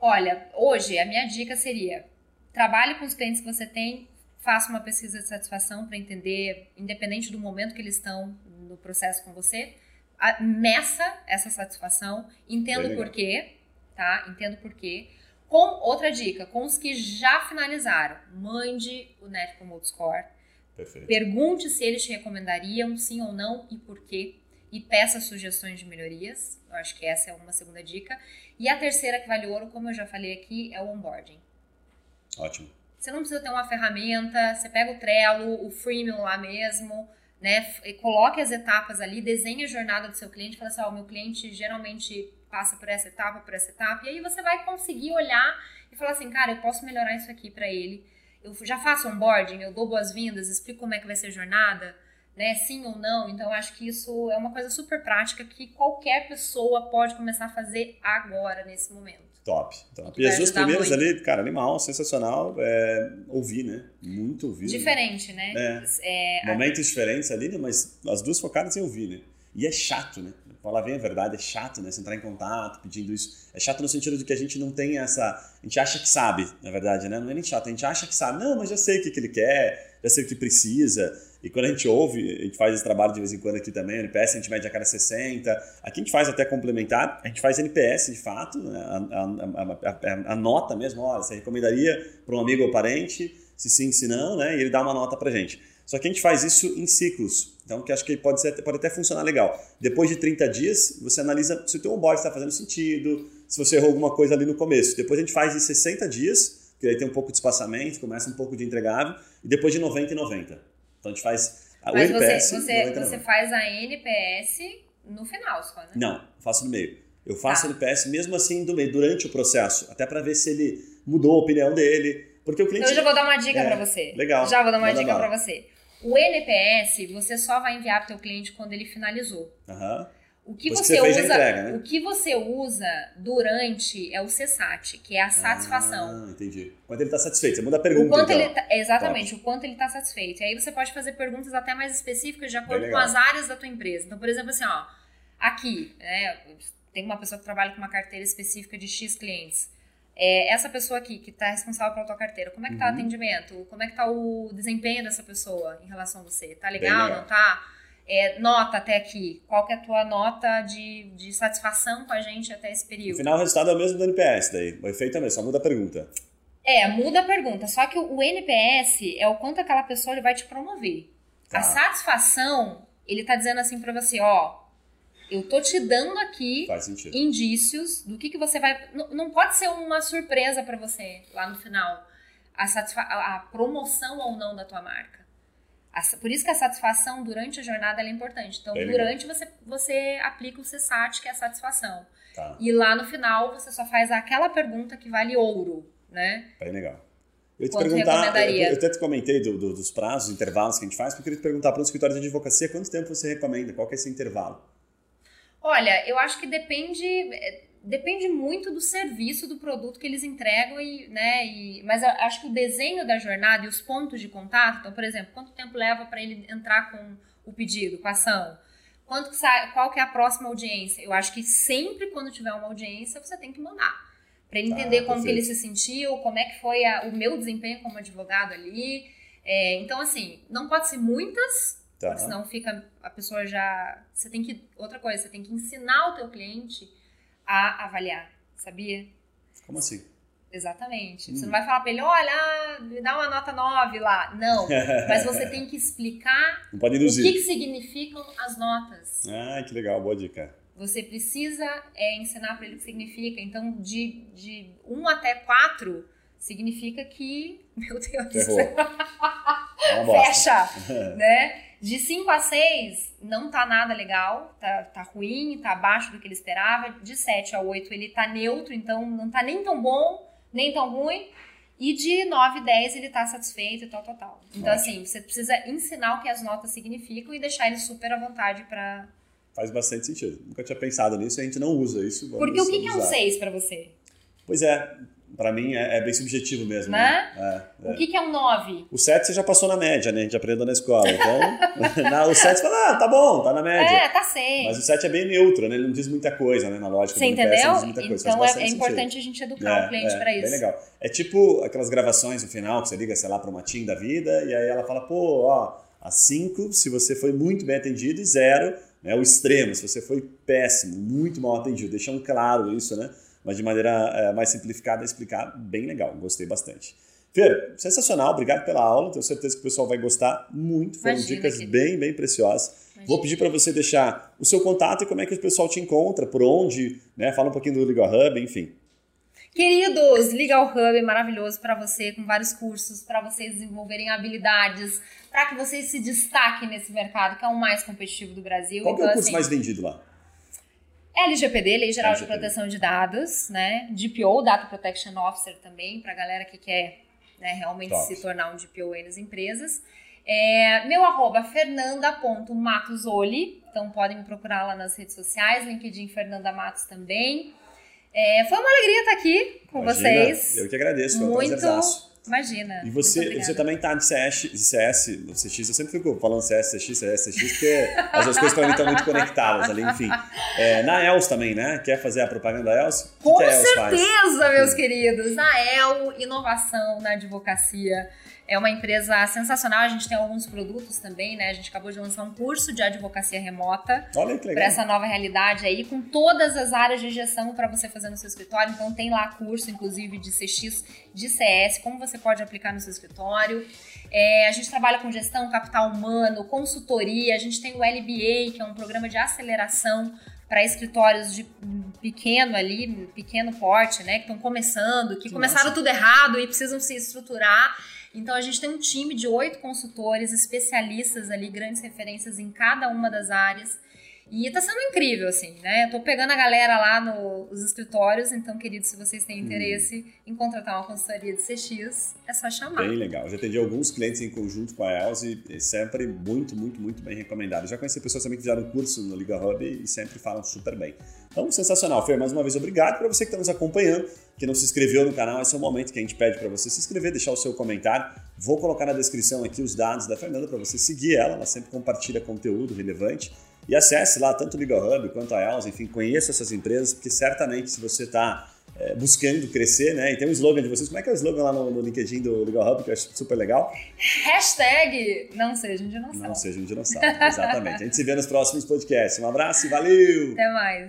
Olha, hoje a minha dica seria: trabalhe com os clientes que você tem, faça uma pesquisa de satisfação para entender, independente do momento que eles estão no processo com você, a- meça essa satisfação, entenda o porquê, tá? Entenda o porquê. Com outra dica, com os que já finalizaram, mande o Net Promote Score. Perfeito. Pergunte se eles te recomendariam, sim ou não, e por quê. E peça sugestões de melhorias. Eu acho que essa é uma segunda dica. E a terceira que vale ouro, como eu já falei aqui, é o onboarding. Ótimo. Você não precisa ter uma ferramenta, você pega o Trello, o Freemium lá mesmo, né? e Coloque as etapas ali, desenhe a jornada do seu cliente, fala assim, ó, o meu cliente geralmente passa por essa etapa, por essa etapa, e aí você vai conseguir olhar e falar assim, cara, eu posso melhorar isso aqui para ele. Eu já faço onboarding, eu dou boas-vindas, explico como é que vai ser a jornada, né? Sim ou não. Então, eu acho que isso é uma coisa super prática que qualquer pessoa pode começar a fazer agora, nesse momento. Top. top. E as duas primeiras muito. ali, cara, animal, sensacional. É, ouvir, né? Muito ouvir. né? Diferente, né? É, a- Momentos diferentes ali, né? mas as duas focadas em ouvir, né? E é chato, né? Falar bem a verdade, é chato, né? Você entrar em contato pedindo isso. É chato no sentido de que a gente não tem essa. A gente acha que sabe, na verdade, né? Não é nem chato, a gente acha que sabe. Não, mas já sei o que, que ele quer, já sei o que precisa. E quando a gente ouve, a gente faz esse trabalho de vez em quando aqui também, o NPS a gente mede a cada 60. Aqui a gente faz até complementar, a gente faz NPS de fato, né? a, a, a, a, nota mesmo, olha, você recomendaria para um amigo ou parente, se sim, se não, né? E ele dá uma nota pra gente. Só que a gente faz isso em ciclos. Então, que acho que pode, ser, pode até funcionar legal. Depois de 30 dias, você analisa se o teu onboard está fazendo sentido, se você errou alguma coisa ali no começo. Depois a gente faz em 60 dias, que aí tem um pouco de espaçamento, começa um pouco de entregável, e depois de 90 e 90. Então a gente faz a Mas NPS. Você, você, você faz a NPS no final só, né? Não, faço no meio. Eu faço tá. NPS mesmo assim do meio, durante o processo, até para ver se ele mudou a opinião dele. Porque o cliente. Então, eu já vou dar uma dica é, para você. Legal. Já vou dar uma dica para você. O NPS você só vai enviar para o teu cliente quando ele finalizou. Uhum. O que você, você usa, entrega, né? o que você usa durante é o CSAT, que é a satisfação. Ah, entendi. Quando ele está satisfeito, você muda a pergunta. O quanto então. ele tá, exatamente, Top. o quanto ele está satisfeito. E aí você pode fazer perguntas até mais específicas de acordo com as áreas da tua empresa. Então, por exemplo, assim, ó, aqui, né, tem uma pessoa que trabalha com uma carteira específica de X clientes. É, essa pessoa aqui que está responsável pela tua carteira, como é que está uhum. o atendimento? Como é que está o desempenho dessa pessoa em relação a você? Tá legal, legal. não tá? É, nota até aqui. Qual que é a tua nota de, de satisfação com a gente até esse período? No final, o resultado é o mesmo do NPS, daí. O efeito é mesmo, só muda a pergunta. É, muda a pergunta. Só que o NPS é o quanto aquela pessoa ele vai te promover. Tá. A satisfação, ele tá dizendo assim para você, ó, eu tô te dando aqui indícios do que, que você vai. Não, não pode ser uma surpresa para você lá no final. A, satisfa... a promoção ou não da tua marca. Por isso que a satisfação durante a jornada é importante. Então, Bem durante você, você aplica o CSAT, que é a satisfação. Tá. E lá no final você só faz aquela pergunta que vale ouro, né? Bem legal. Eu ia te perguntar, eu, eu até te comentei do, do, dos prazos, intervalos que a gente faz, porque eu queria te perguntar para um escritório de advocacia quanto tempo você recomenda, qual que é esse intervalo? Olha, eu acho que depende é, depende muito do serviço, do produto que eles entregam, e, né? E, mas eu acho que o desenho da jornada e os pontos de contato, então, por exemplo, quanto tempo leva para ele entrar com o pedido, com a ação? Quanto que sai, qual que é a próxima audiência? Eu acho que sempre quando tiver uma audiência, você tem que mandar. Para ele tá, entender como que ele se sentiu, como é que foi a, o meu desempenho como advogado ali. É, então, assim, não pode ser muitas, tá. porque senão fica a pessoa já. Você tem que. Outra coisa, você tem que ensinar o teu cliente a avaliar, sabia? Como assim? Exatamente. Hum. Você não vai falar para ele, olha, me dá uma nota 9 lá. Não. [LAUGHS] Mas você tem que explicar o que, que significam as notas. Ah, que legal, boa dica. Você precisa é, ensinar para ele o que significa. Então, de, de 1 até 4 significa que, [LAUGHS] meu Deus, fecha, [LAUGHS] né? De 5 a 6, não tá nada legal, tá, tá ruim, tá abaixo do que ele esperava. De 7 a 8, ele tá neutro, então não tá nem tão bom, nem tão ruim. E de 9 a 10, ele tá satisfeito e tal, tal, tal. Então, Ótimo. assim, você precisa ensinar o que as notas significam e deixar ele super à vontade para Faz bastante sentido. Nunca tinha pensado nisso e a gente não usa isso. Porque o que, que é um 6 para você? Pois é, para mim é, é, bem subjetivo mesmo. Né? né? É, o que, que é um 9? O 7 você já passou na média, né? A gente aprendeu na escola. Então, [LAUGHS] na, o 7 você fala, ah, tá bom, tá na média. É, tá certo. Mas o 7 é bem neutro, né? Ele não diz muita coisa, né? Na lógica você do entendeu? Não muita coisa. Então é, é importante a gente educar o cliente é, para isso. Bem legal. É tipo aquelas gravações no final que você liga, sei lá, para uma team da vida e aí ela fala, pô, ó, a 5 se você foi muito bem atendido e 0 né, o extremo, se você foi péssimo, muito mal atendido. Deixando claro isso, né? Mas de maneira é, mais simplificada, explicar bem legal. Gostei bastante. Fer, sensacional, obrigado pela aula. Tenho certeza que o pessoal vai gostar muito. Foram Imagina, dicas querido. bem, bem preciosas. Imagina. Vou pedir para você deixar o seu contato e como é que o pessoal te encontra, por onde, né? Fala um pouquinho do Legal Hub, enfim. Queridos, Legal Hub é maravilhoso para você, com vários cursos, para vocês desenvolverem habilidades, para que vocês se destaquem nesse mercado, que é o mais competitivo do Brasil. Qual então, é o curso assim, mais vendido lá? LGPD, Lei Geral LGPD. de Proteção de Dados, né? DPO, Data Protection Officer também, para a galera que quer né, realmente Top. se tornar um DPO aí nas empresas. É, meu arroba fernanda.matosoli, então podem me procurar lá nas redes sociais, LinkedIn Fernanda Matos também. É, foi uma alegria estar aqui com Imagina, vocês. Eu que agradeço, foi muito, um Imagina. E você, você também tá de CS, CS, no CX, eu sempre fico falando CS, CX, CS, CX, porque as duas coisas para mim estão muito conectadas ali, enfim. É, na ELS também, né? Quer fazer a propaganda da ELS? Com que certeza, faz? meus queridos. Na EL, inovação na advocacia. É uma empresa sensacional, a gente tem alguns produtos também, né? A gente acabou de lançar um curso de advocacia remota para essa nova realidade aí, com todas as áreas de gestão para você fazer no seu escritório. Então tem lá curso, inclusive, de CX, de CS, como você pode aplicar no seu escritório. É, a gente trabalha com gestão, capital humano, consultoria, a gente tem o LBA, que é um programa de aceleração para escritórios de pequeno ali, pequeno porte, né, que estão começando, que começaram tudo errado e precisam se estruturar. Então a gente tem um time de oito consultores, especialistas ali, grandes referências em cada uma das áreas. E tá sendo incrível, assim, né? Eu tô pegando a galera lá nos escritórios, então, queridos, se vocês têm interesse hum. em contratar uma consultoria de CX, é só chamar. Bem legal. Eu já atendi alguns clientes em conjunto com a Elze e sempre muito, muito, muito bem recomendado. Já conheci pessoas também que fizeram curso no Liga Hub e sempre falam super bem. Então, sensacional. Fer, mais uma vez, obrigado para você que está nos acompanhando, que não se inscreveu no canal. Esse é o momento que a gente pede para você se inscrever, deixar o seu comentário. Vou colocar na descrição aqui os dados da Fernanda para você seguir ela. Ela sempre compartilha conteúdo relevante. E acesse lá tanto o Legal Hub quanto a ELS, enfim, conheça essas empresas, porque certamente se você está é, buscando crescer, né? E tem um slogan de vocês. Como é que é o slogan lá no, no LinkedIn do Legal Hub, que eu acho super legal? Hashtag não seja um dinossauro. Não seja um dinossauro, exatamente. A gente se vê nos próximos podcasts. Um abraço e valeu! Até mais.